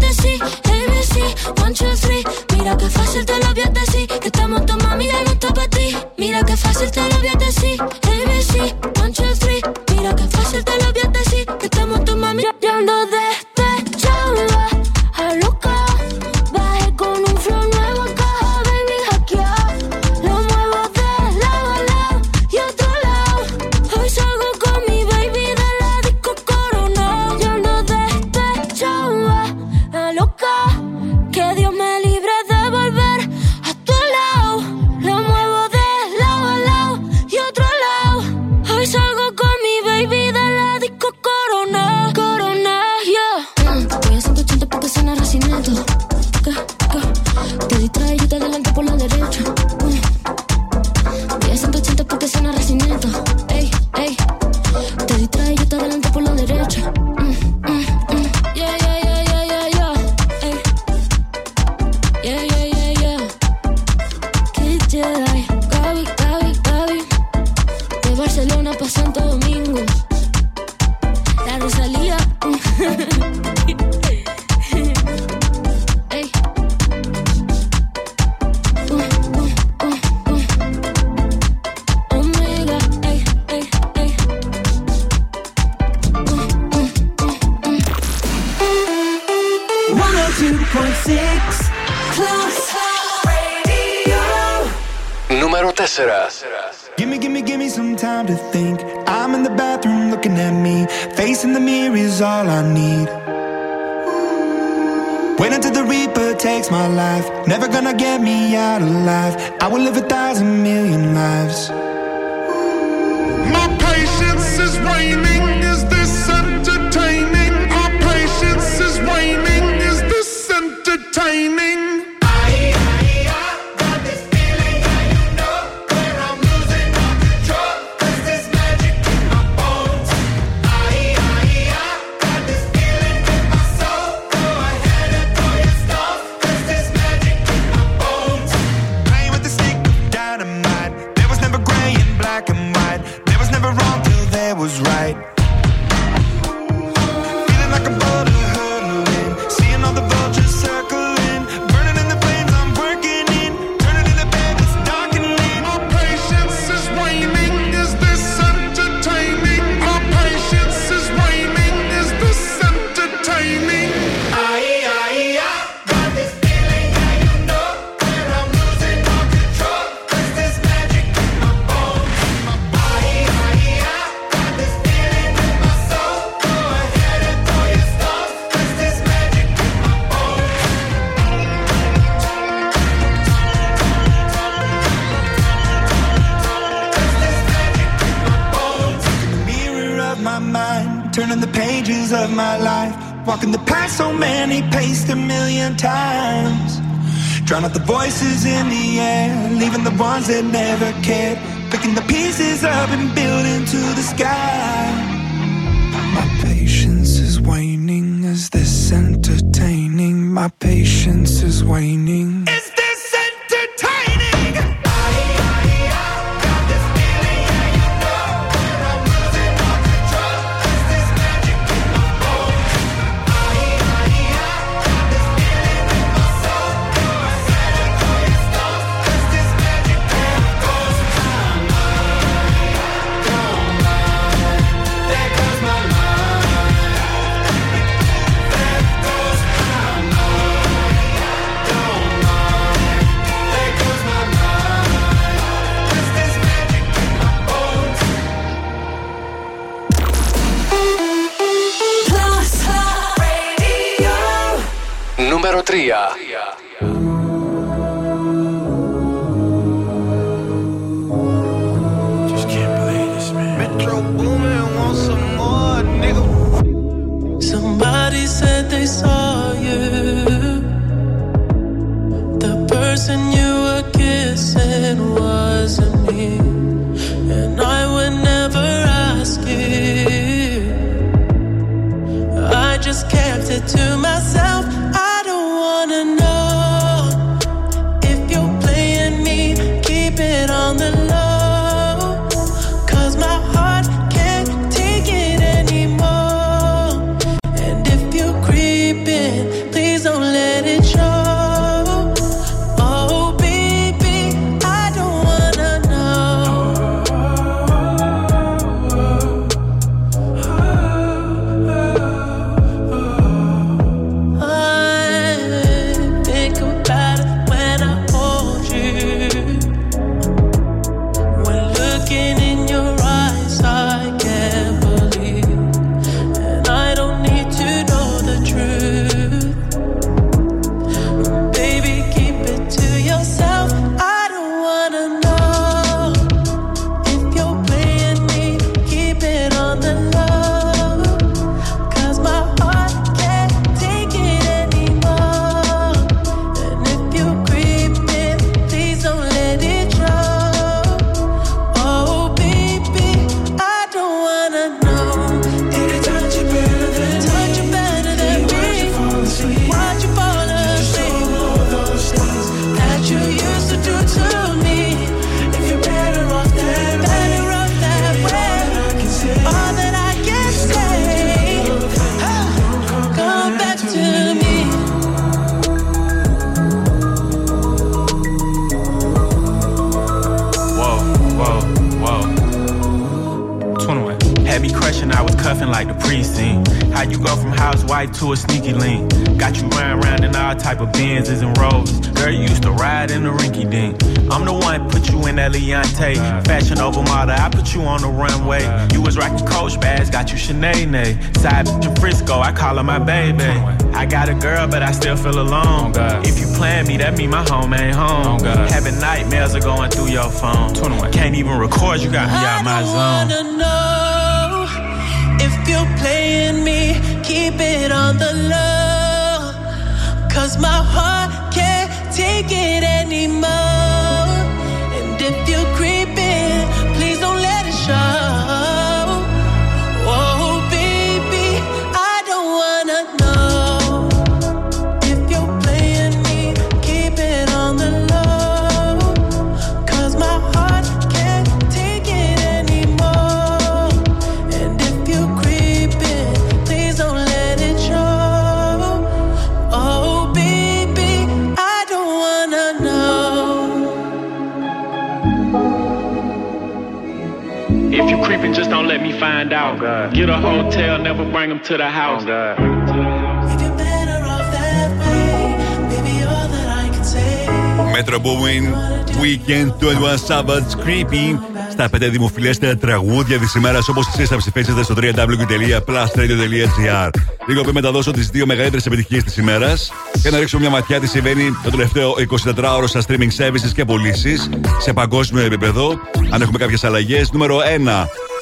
Weekend, 21 Savage, Creepy. Στα πέντε δημοφιλέστερα τραγούδια της ημέρας όπως εσείς θα ψηφίσετε στο www.plusradio.gr. Λίγο πριν μεταδώσω τις δύο μεγαλύτερες επιτυχίες της ημέρας και να ρίξουμε μια ματιά τι συμβαίνει το τελευταίο 24ωρο στα streaming services και πωλήσεις σε παγκόσμιο επίπεδο. Αν έχουμε κάποιες αλλαγές. Νούμερο 1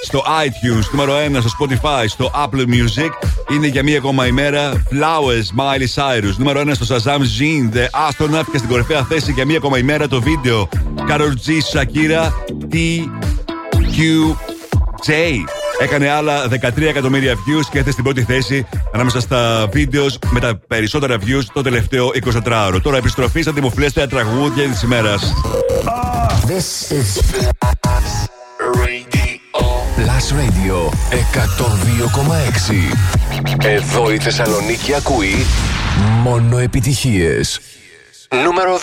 στο iTunes, νούμερο 1 στο Spotify, στο Apple Music. Είναι για μία ακόμα ημέρα Flowers, Miley Cyrus. Νούμερο 1 στο Shazam Jean, The Astronaut. Και στην κορυφαία θέση για μία ακόμα ημέρα το βίντεο Karol G, Shakira, TQJ. Έκανε άλλα 13 εκατομμύρια views και έρθει στην πρώτη θέση ανάμεσα στα βίντεος με τα περισσότερα views το τελευταίο 24ωρο. Τώρα επιστροφή στα δημοφιλέστερα τραγούδια της ημέρας. This is Plus Radio 102,6 Εδώ η Θεσσαλονίκη ακούει μόνο επιτυχίες. Νούμερο 2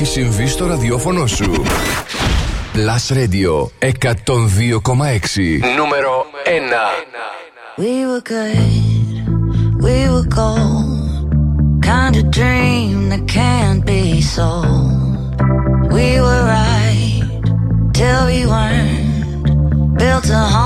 έχει συμβεί στο ραδιόφωνο σου. Plus Radio 102,6 Νούμερο 1 We were good, we were gold. Kind of dream that can't be sold. We were right till we weren't. Built a home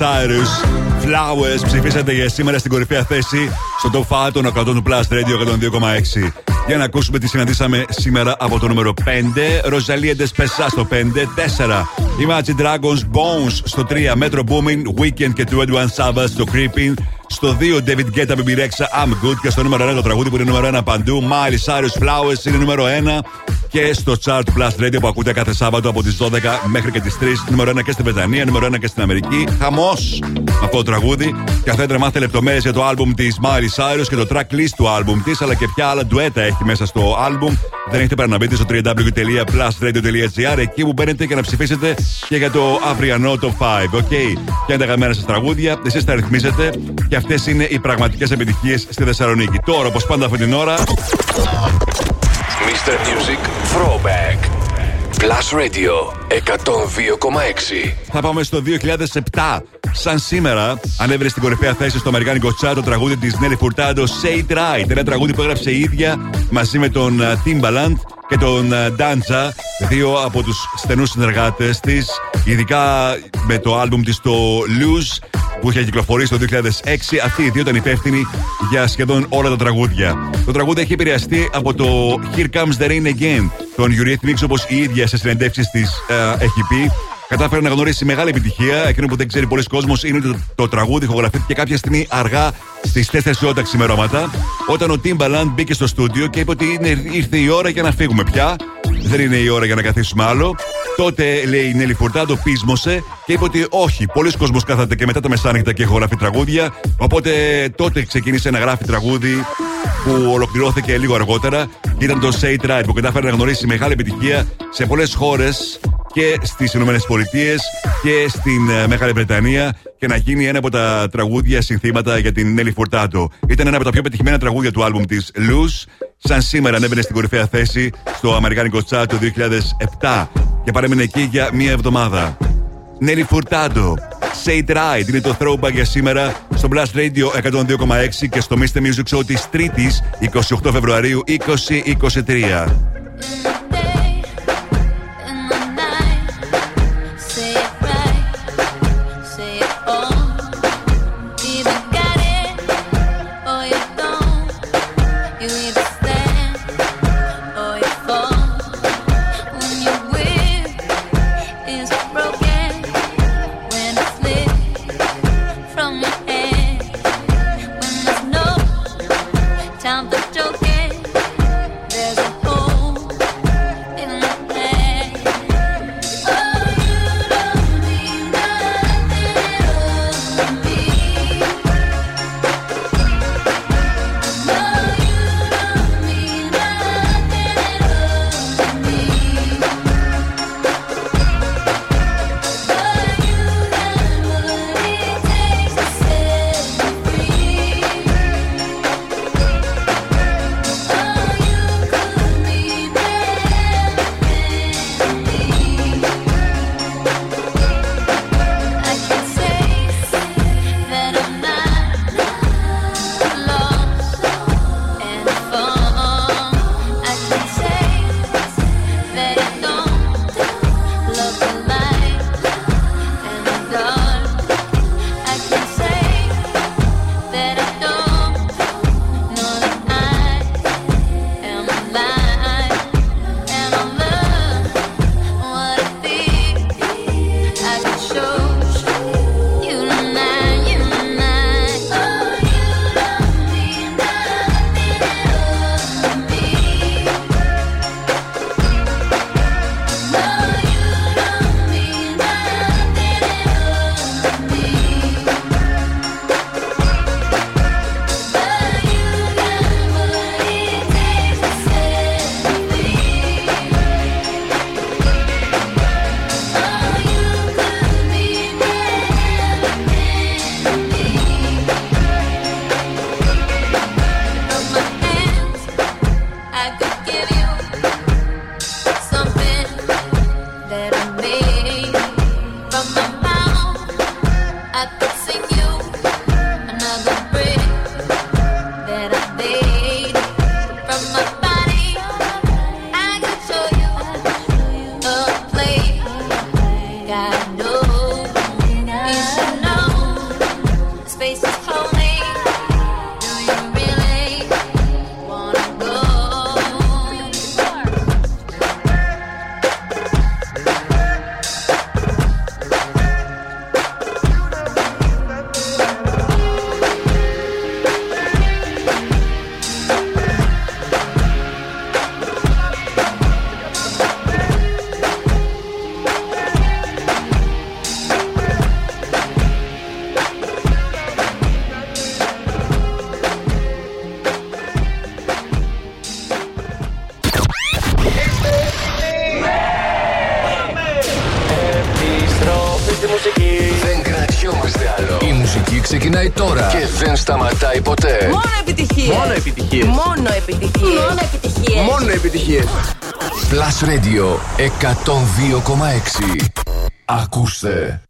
Cyrus, Flowers, ψηφίσατε για σήμερα στην κορυφαία θέση στο top 5 των ακρατών του Plus Radio 102,6. Για να ακούσουμε τι συναντήσαμε σήμερα από το νούμερο 5. Ροζαλία Ντεσπεσά στο 5. 4. Imagine Dragons Bones στο 3. Metro Booming Weekend και 21 Savage στο Creeping. Στο 2 David Guetta BB Rexha I'm Good. Και στο νούμερο 1 το τραγούδι που είναι νούμερο 1 παντού. Miley Cyrus Flowers είναι νούμερο 1. Και στο chart Plus Radio που ακούτε κάθε Σάββατο από τις 12 μέχρι και τις 3. Νούμερο 1 και στην Βρετανία, νούμερο 1 και στην Αμερική. Χαμός με αυτό το τραγούδι. Και αν θέλετε να μάθετε λεπτομέρειες για το album της Miley Cyrus και το track list του album της, αλλά και ποια άλλα ντουέτα έχει μέσα στο album, δεν έχετε παρά να μπείτε στο www.plusradio.gr εκεί που μπαίνετε και να ψηφίσετε και για το αυριανό top 5. OK; Okay. Και αν τα αγαπημένα σας τραγούδια, εσείς τα ρυθμίζετε και αυτές είναι οι πραγματικές επιτυχίες στη Θεσσαλονίκη. Τώρα, όπως πάντα αυτή την ώρα. Mr. Music Throwback. Plus Radio 102,6. Θα πάμε στο 2007. Σαν σήμερα, ανέβαινε στην κορυφαία θέση στο Αμερικάνικο Chat το τραγούδι της Nelly Furtado Say It Right. Ένα τραγούδι που έγραψε η ίδια μαζί με τον uh, Timbaland και τον uh, Danza, δύο από τους στενούς συνεργάτες της, ειδικά με το άλμπουμ της το Lose που είχε κυκλοφορήσει το 2006. Αυτοί οι δύο ήταν υπεύθυνοι για σχεδόν όλα τα τραγούδια. Το τραγούδι έχει επηρεαστεί από το Here Comes the Rain Again, τον Eurythmics όπως η ίδια σε συνεντεύξεις της uh, έχει πει. Κατάφερε να γνωρίσει μεγάλη επιτυχία. Εκείνο που δεν ξέρει πολλοί κόσμος είναι ότι το, το τραγούδι ηχογραφήθηκε κάποια στιγμή αργά στις 4 ώρα τα ξημερώματα. Όταν ο Timbaland μπήκε στο στούντιο και είπε ότι είναι, ήρθε η ώρα για να φύγουμε πια. δεν είναι η ώρα για να καθίσουμε άλλο. Τότε λέει η Νέλη Φουρτάντο, πείσμωσε και είπε ότι όχι, πολλοί κόσμος κάθεται και μετά τα μεσάνυχτα και έχω γράφει τραγούδια. Οπότε τότε ξεκίνησε να γράφει τραγούδι που ολοκληρώθηκε λίγο αργότερα. Ήταν το Say It Right που κατάφερε να γνωρίσει μεγάλη επιτυχία σε πολλές χώρες και στις Ηνωμένες Πολιτείες και στην ε, Μεγάλη Βρετανία και να γίνει ένα από τα τραγούδια συνθήματα για την Νέλη Φουρτάντο. Ήταν ένα από τα πιο πετυχημένα τραγούδια του άλμπουμ της Luz. Σαν σήμερα ανέβαινε στην κορυφαία θέση στο Αμερικάνικο Chat το 2007 και παρέμεινε εκεί για μία εβδομάδα. Νέλη Φουρτάντο. Say It Right είναι το throwback για σήμερα στο Blast Radio 102,6 και στο Mr. Music Show της 3ης 28 Φεβρουαρίου 2023. 102,6. Ακούστε.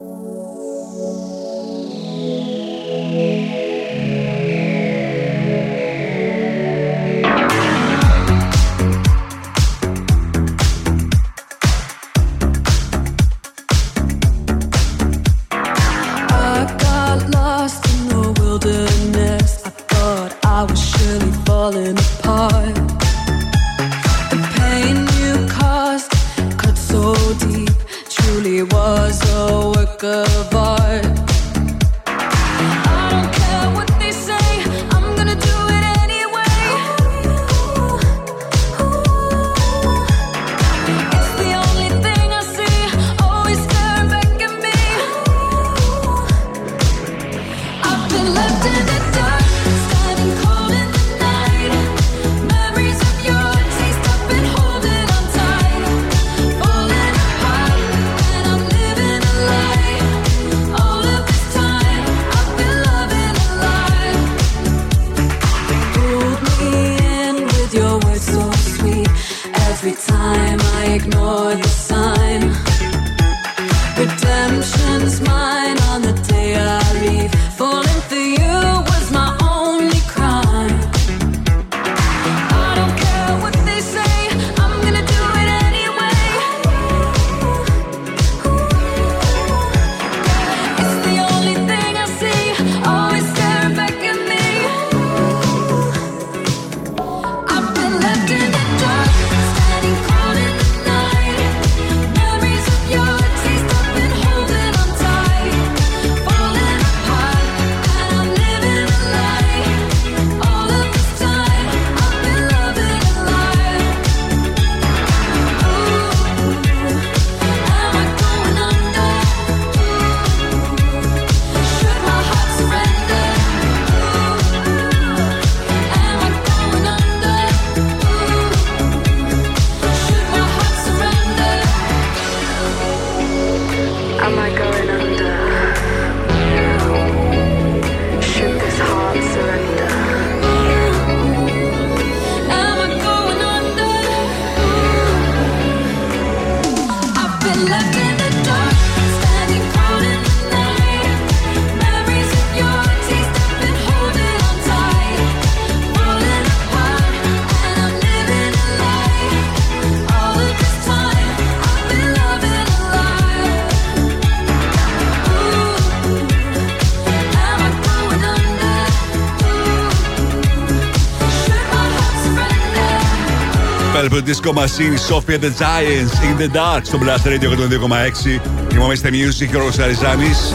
Velvet Disco Machine, Sophia the Giants in the Dark στο Blast Radio 102,6. Είμαι ο Mr. Music και ο Ρος Αριζάνης.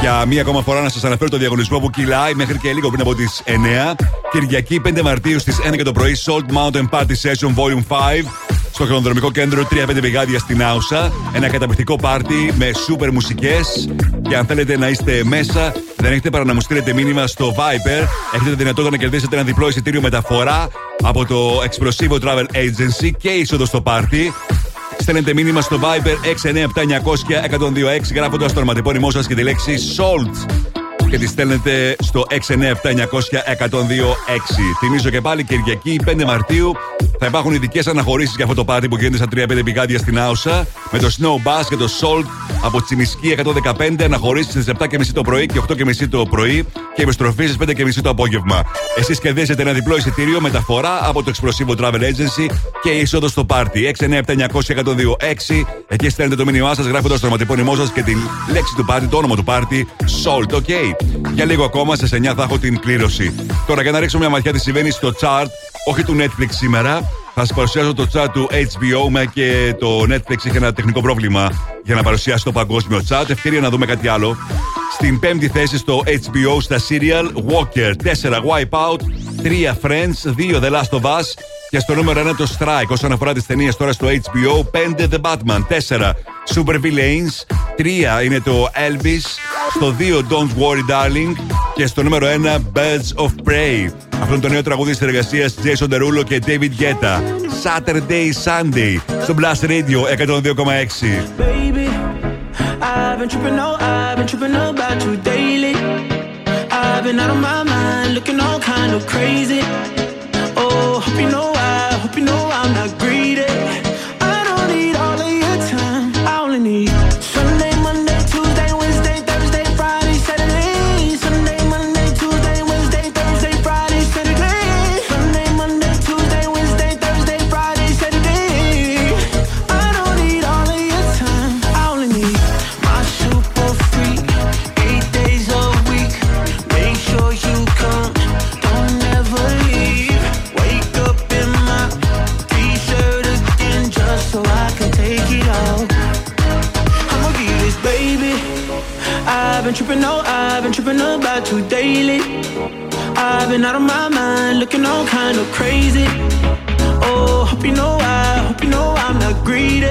Για μία ακόμα φορά να σας αναφέρω το διαγωνισμό που κυλάει μέχρι και λίγο πριν από τις 9. Κυριακή 5 Μαρτίου στις 1 και το πρωί, Salt Mountain Party Session Volume 5. Στο χειρονδρομικό κέντρο 3-5 πηγάδια στην Άουσα. Ένα καταπληκτικό πάρτι με σούπερ μουσικές. Και αν θέλετε να είστε μέσα, δεν έχετε παρά να μου στείλετε μήνυμα στο Viper. Έχετε τη δυνατότητα να κερδίσετε ένα διπλό εισιτήριο μεταφορά από το Expressivo Travel Agency και είσοδο στο πάρτι. Στέλνετε μήνυμα στο Viber 697-900-1026 γράφοντας το ονοματεπώνυμό σας και τη λέξη Salt. Και τη στέλνετε στο 697-900-1026. Θυμίζω και πάλι Κυριακή 5 Μαρτίου θα υπάρχουν ειδικές αναχωρήσεις για αυτό το πάρτι που γίνεται στα 3-5 πηγάδια στην Άουσα. Με το Snow Bass και το Salt από Τσιμισκή 115 αναχωρήσεις στις 7.30 το πρωί και 8.30 το πρωί και επιστροφή στις 5.30 το απόγευμα. Εσείς κερδίζετε ένα διπλό εισιτήριο μεταφορά από το Explosivo Travel Agency και είσοδο στο πάρτι. 697-900-1026. Εκεί στέλνετε το μήνυμά σας γράφοντας το ονοματεπώνυμό σας και την λέξη του πάρτι, το όνομα του πάρτι. Salt, ok. Για λίγο ακόμα σε 9 θα έχω την κλήρωση. Τώρα για να ρίξω μια ματιά τι συμβαίνει στο chart, όχι του Netflix σήμερα. Θα σας παρουσιάσω το chart του HBO, με και το Netflix είχε ένα τεχνικό πρόβλημα για να παρουσιάσει το παγκόσμιο chart. Ευκαιρία να δούμε κάτι άλλο. Στην πέμπτη θέση στο HBO στα serial Walker 4 Wipeout, 3 Friends, 2 The Last of Us και στο νούμερο 1 το Strike. Όσον αφορά τις ταινίες τώρα στο HBO, 5 The Batman, 4 Super Villains, 3 είναι το Elvis, στο 2 Don't Worry Darling και στο νούμερο 1 Birds of Prey. Αυτό είναι το νέο τραγούδι τη εργασία Jason Derulo και David Guetta. Saturday Sunday στο Blast Radio 102,6. Baby, I've been tripping, oh, I've been tripping about you daily. I've been out of my mind, looking all kind of crazy. Oh, hope you know I, hope you know I'm not greedy. Tripping, oh, I've been tripping about you daily. I've been out of my mind, looking all kind of crazy. Oh, hope you know I, hope you know I'm not greedy.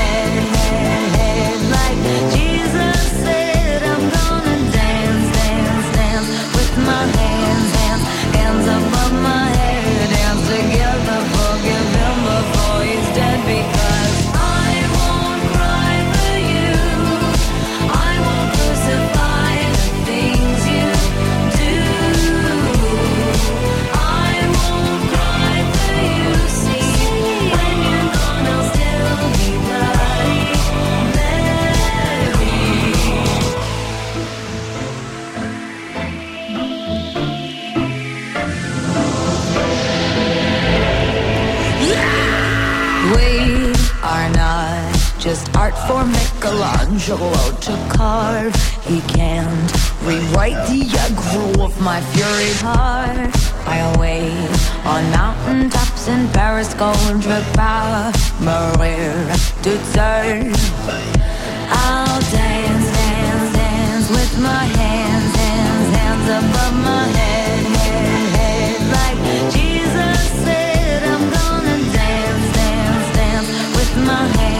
Michelangelo to carve. He can't rewrite the aggro of my fury heart. I wait on mountain tops in Paris, going trip power, Maria to turn. I'll dance, dance, dance with my hands, hands, hands above my head, head, head. Like Jesus said, I'm gonna dance, dance, dance with my hands,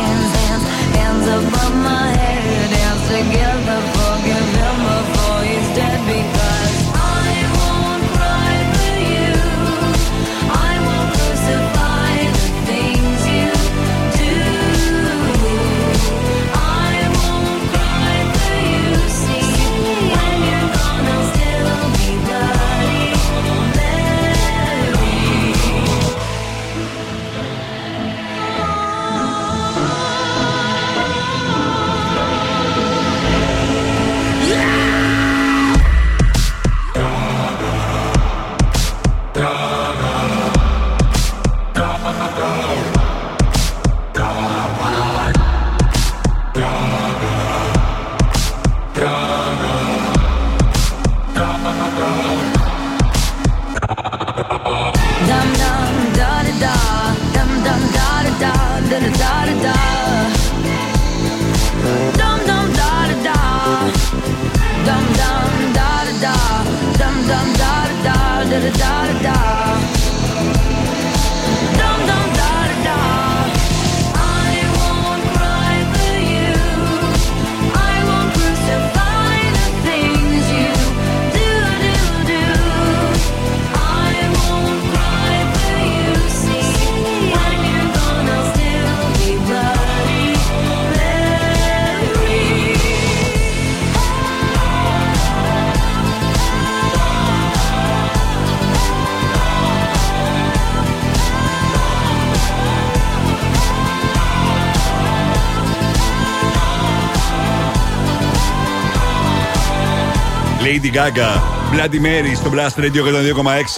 Lady Gaga, Bloody Mary στο Blast Radio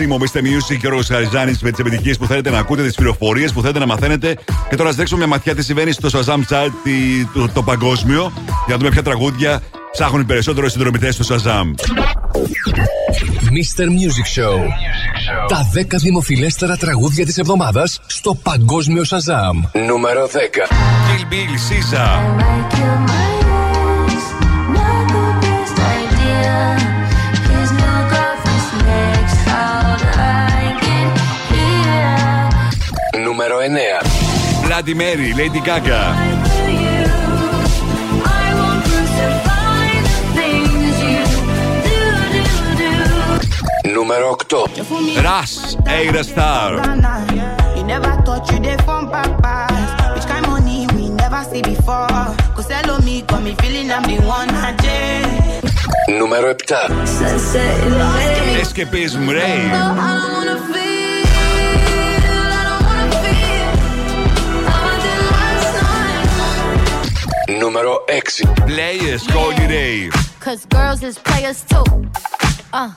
102,6. Μου Mr. Music και ο Ρος Χαριζάνης με τις επιτυχίες που θέλετε να ακούτε, τις πληροφορίες που θέλετε να μαθαίνετε. Και τώρα ας δείξουμε μια ματιά τι συμβαίνει στο Shazam Chart τη- το, το παγκόσμιο. Για να δούμε ποια τραγούδια ψάχνουν οι περισσότεροι συνδρομητές στο Shazam. Mr. Music Show. Τα 10 δημοφιλέστερα τραγούδια της εβδομάδας στο Παγκόσμιο Shazam. Νούμερο 10. Kill Bill, Sisa. Bloody Mary, Lady Gaga. Νούμερο 8. Ras, Aira Star. You never thought you did from papas. Which kind money we never see before. Cause hello me, got me feeling I'm the one I did. Νούμερο 7. Escapism Ray. Número 6. call Scully Day. Cause girls is players too. Uh,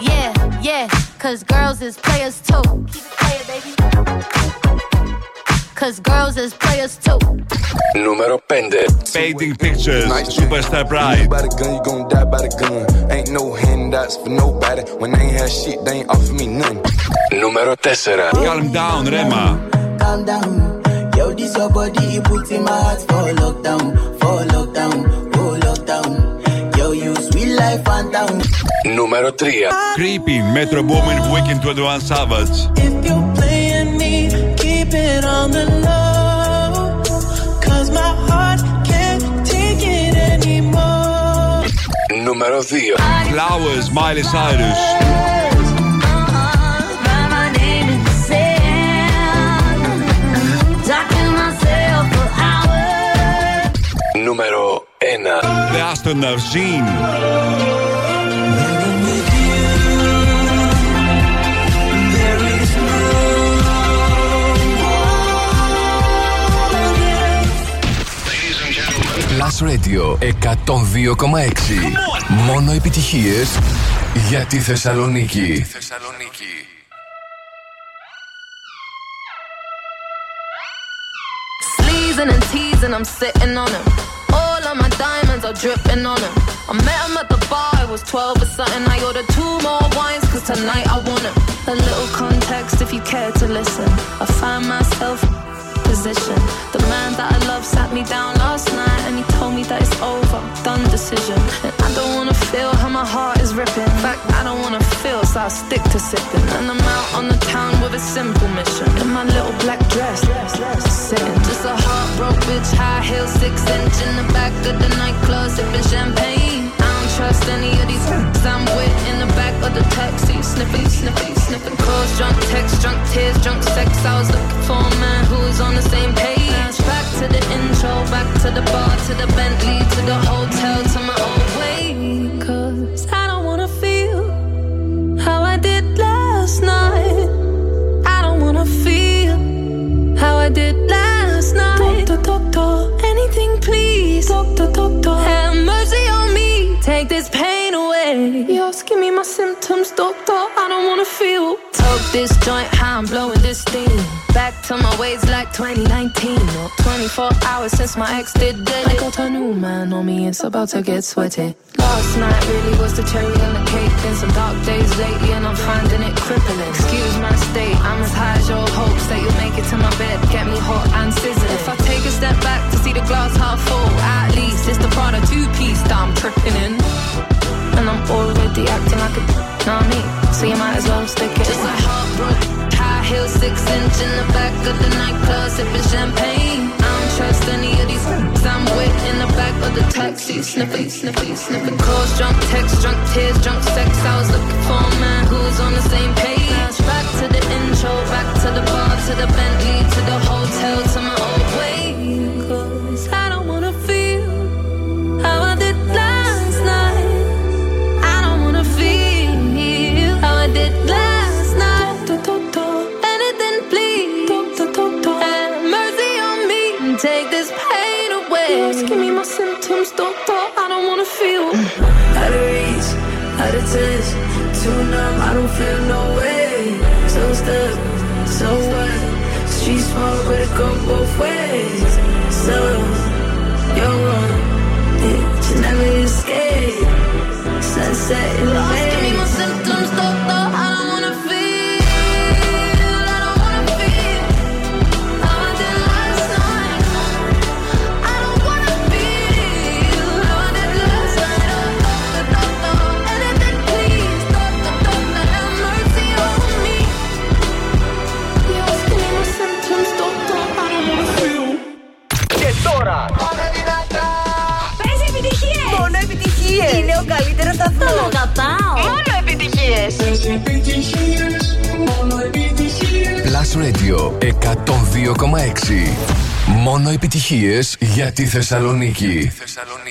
yeah, yeah. Cause girls is players too. Keep it playing, baby. Cause girls is players too. Número 5. Fading Pictures. Superstar Bride. By the gun, you gon' die by the gun. Ain't no handouts for nobody. When they ain't have shit, they ain't offer me nothing. Número 4. Calm down, Rema. Calm down. Oh, this your body, it puts in my heart for lockdown, for lockdown, oh lockdown. Yo, you sweet life and down. Número 3. Creepy, Metro Boomin, Weekend 21 Savage. If you playing me, keep it on the low. Cause my heart can't take it anymore. Número 2. Flowers, Miley Cyrus. Νούμερο 1. The Astronaut Jean. Plus Radio 102,6. Μόνο επιτυχίες για τη Θεσσαλονίκη. Sleezing and teasing, I'm sitting on him. Dripping on him. I met him at the bar, it was 12 or something. I ordered two more wines, cause tonight I want. A little context if you care to listen. I find myself position. The man that I love sat me down last night and he told me that it's over, done decision. And I feel how my heart is ripping. In fact, I don't wanna feel, so I stick to sipping. And I'm out on the town with a simple mission. In my little black dress, sitting. Just a heartbroken bitch, high heel, six inch in the back of the nightclub, sipping champagne. I don't trust any of these i I'm with in the back of the taxi, sniffing, sniffing, sniffing calls, drunk texts, drunk tears, drunk sex. I was looking for a man who was on the same page. Back to the intro, back to the bar, to the Bentley, to the hotel, to my old way. Cause I don't wanna feel how I did last night. I don't wanna feel how I did last night. Doctor, doctor, anything please. Doctor, doctor, Take this pain away. You're asking me my symptoms, doctor. I don't wanna feel. Toke this joint, how I'm blowing this steam. Back to my ways like 2019 or 24 hours since my ex did dead. I got a new man on me, it's about to get sweaty. Last night really was the cherry on the cake. Been some dark days lately, and I'm finding it crippling. Excuse my state, I'm as high as your hopes that you'll make it to my bed. Get me hot and sizzling. If I take a step back to see the glass half full, at least it's the Prada two piece that I'm tripping in. And I'm already acting like a know I mean? So you might as well stick it. Just a heartbroken high heel, six inch in the back of the nightclub, sipping champagne. Trust any of these I'm with in the back of the taxi, sniffing, sniffing, sniffing calls, drunk texts, drunk tears, drunk sex. I was looking for a man who was on the same page. Back to the intro, back to the bar, to the Bentley, to the hotel, to my old I don't wanna feel. Out of reach, out of touch, too numb, I don't feel no way. So stuck, so what? Street smart, but it go both ways. So, you're wrong, yeah, you never escape. Sunset in the Lost, give me my symptoms, doctor. I Τον αγαπάω. Μόνο επιτυχίες! Plus Radio 102,6. Μόνο επιτυχίες για τη Θεσσαλονίκη. holding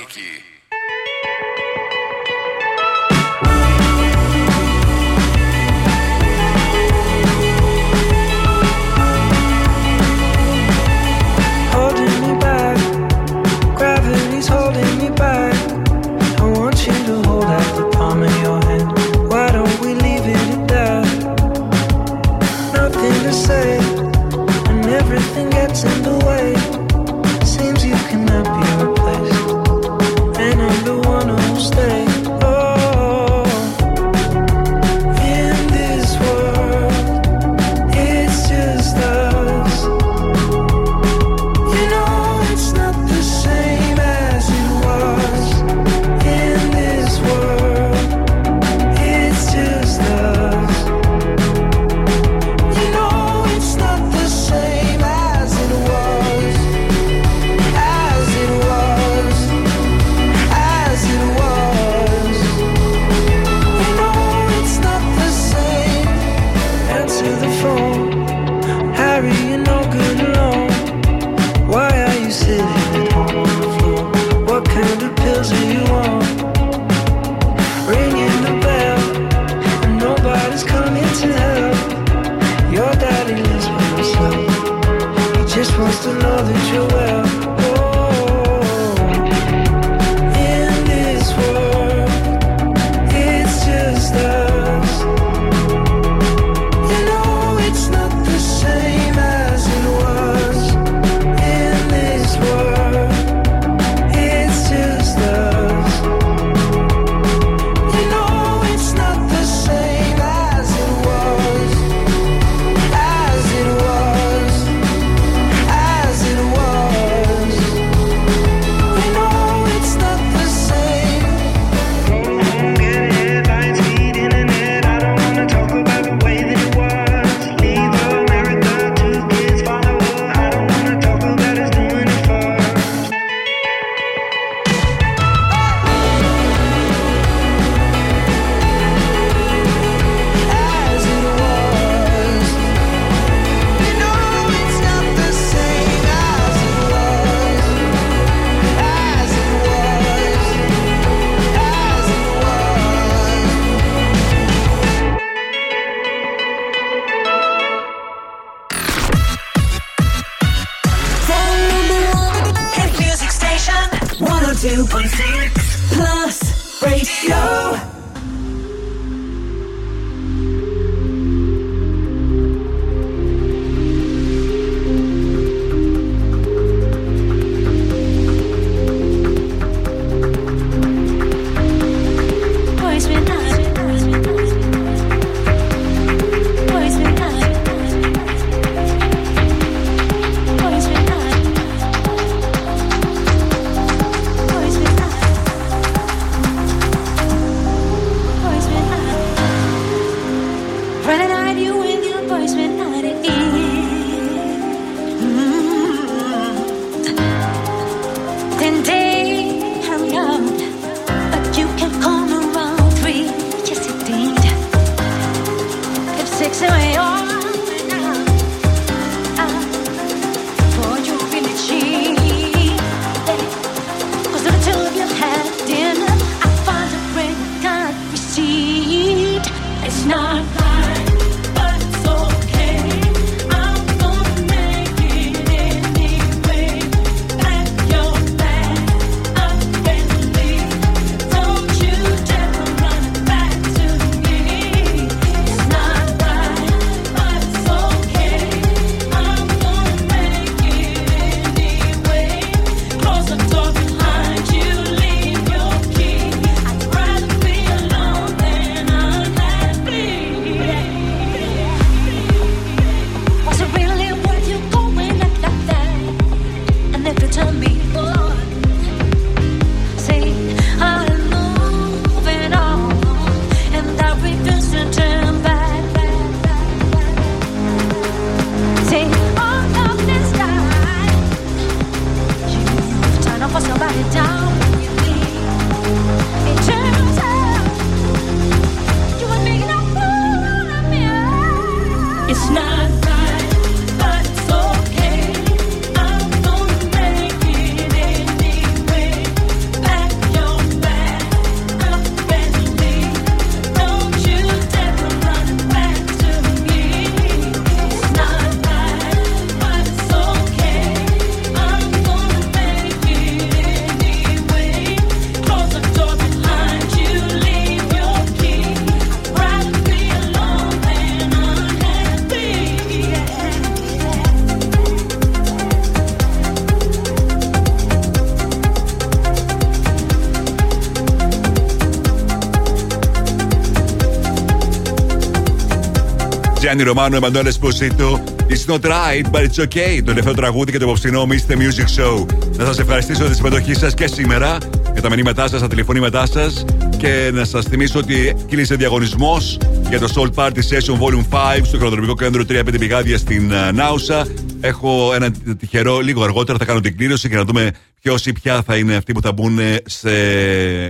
Gianni Romano, Emanuele Esposito. It's not right, but it's okay. Το τελευταίο τραγούδι και το απόψινό Mr. Music Show. Να σας ευχαριστήσω για τη συμμετοχή σας και σήμερα, για τα μηνύματά σας, τα τηλεφωνήματά σας. Και να σας θυμίσω ότι κύλησε διαγωνισμός για το Soul Party Session Volume 5 στο χρονοδρομικό κέντρο 3-5 πηγάδια στην ε, Νάουσα. Έχω ένα τυχερό, λίγο αργότερα θα κάνω την κλήρωση και να δούμε ποιος ή ποια θα είναι αυτοί που θα μπουν σε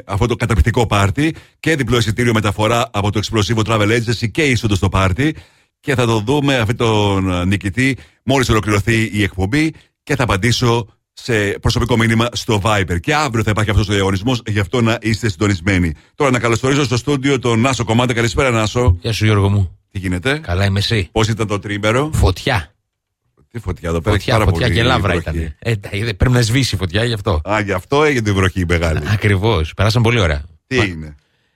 αυτό το καταπληκτικό πάρτι. Και διπλό εισιτήριο μεταφορά από το Explosivo Travel Agency και είσοδος στο πάρτι. Και θα το δούμε αυτό τον νικητή μόλις ολοκληρωθεί η εκπομπή και θα απαντήσω σε προσωπικό μήνυμα στο Viber. Και αύριο θα υπάρχει αυτός ο διαγωνισμός, γι' αυτό να είστε συντονισμένοι. Τώρα να καλωσορίσω στο στούντιο τον Νάσο Κομμάντα. Καλησπέρα, Νάσο. Γεια σου, Γιώργο μου. Τι γίνεται; Καλά είμαι εσύ. Πώς ήταν το τρίμερο; Φωτιά. Τι φωτιά εδώ πέρα. έχει Φωτιά, πάρα φωτιά πολύ και λάβρα βροχή. ήταν. Ε, τα είδε, πρέπει να σβήσει η φωτιά γι' αυτό. Α, γι' αυτό έγινε η βροχή η μεγάλη. Ακριβώς. Περάσαν πολύ ωραία. Τι είναι.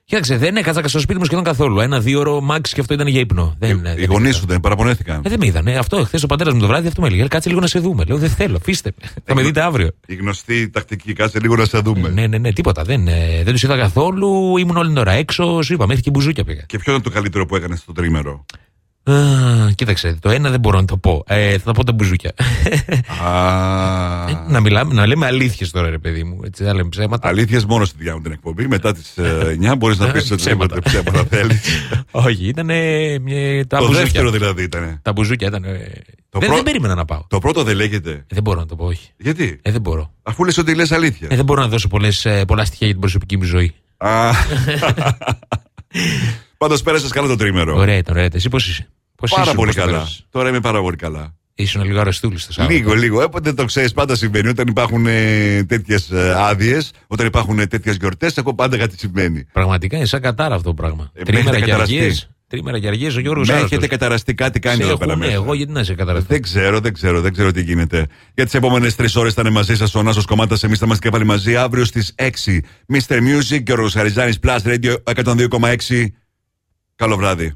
Κοίταξε, δεν έκατσα στο σπίτι μου σχεδόν καθόλου. Ένα-δύο ώρο μάξ και αυτό ήταν για ύπνο. Δεν, Οι γονείς σου δεν παραπονέθηκαν. Ε, δεν με είδαν. Αυτό χθες ο πατέρας μου το βράδυ αυτό με έλεγε. «Ε, Κάτσε λίγο να σε δούμε. Λέω δεν θέλω, αφήστε με. Θα με δείτε αύριο. Η γνωστή τακτική, κάτσε λίγο να σε δούμε. Ναι, ναι, ναι, τίποτα. Δεν, ε, δεν τους είδα καθόλου. Ήμουν όλη την ώρα έξω. Σου είπα, μέχρι και μπουζούκια πήγα. Και ποιο ήταν το καλύτερο που έκανες στο τρίμερο; Α, κοίταξε, το ένα δεν μπορώ να το πω. Ε, θα το πω τα μπουζούκια. Α. Ε, να, μιλάμε, να λέμε αλήθειες τώρα, ρε παιδί μου. Έτσι, να λέμε ψέματα. Αλήθειες μόνο στη διάμετρη την εκπομπή. Μετά τις 9 μπορείς να πεις ότι Ψέματα. δεν ψέματα θέλεις. Όχι, ήταν τα Το μπουζούκια. δεύτερο δηλαδή ήταν. Τα μπουζούκια ήταν. ε, Το δεν, πρω- δεν περίμενα να πάω. Το πρώτο δεν λέγεται. Ε, δεν μπορώ να το πω, όχι. Γιατί; Ε, δεν μπορώ. Αφού λες ότι λες αλήθεια. Ε, δεν μπορώ να δώσω πολλές, ε, πολλά στοιχεία για την προσωπική μου ζωή. Α. Πάντως πέρασες καλά το τρίμερο. Ωραία ήταν, ωραία ήταν. Εσύ πώς είσαι; Πώς Πάρα ήσουν, πολύ πώς το καλά. πέρασες; Τώρα είμαι πάρα πολύ καλά. Ήσουν λίγο αρεστούλη στο Σάββατο. Λίγο, λίγο. Έποτε το ξέρεις, πάντα συμβαίνει. Όταν υπάρχουν ε, τέτοιες άδειες, όταν υπάρχουν τέτοιες γιορτές, έχω πάντα κάτι συμβαίνει. Πραγματικά είναι σαν κατάρα αυτό το πράγμα. Ε, Τρίμερα μέχρι να και καταραστεί. αργίες. Τρίμερα και αργίες ο Γιώργος Με έχετε καταραστικά τι κάνει Σε εδώ πέρα έχουνε, μέσα. εγώ γιατί να σε καταραστώ; Δεν ξέρω, δεν ξέρω, δεν ξέρω τι γίνεται. Για τις επόμενες τρεις ώρες θα είναι μαζί σας ο Νάσος Κομμάτας. Εμείς θα είμαστε και πάλι μαζί αύριο στις 6. Mr. Music και ο Ροσχαριζάνη Plus Radio 102,6. Καλό βράδυ.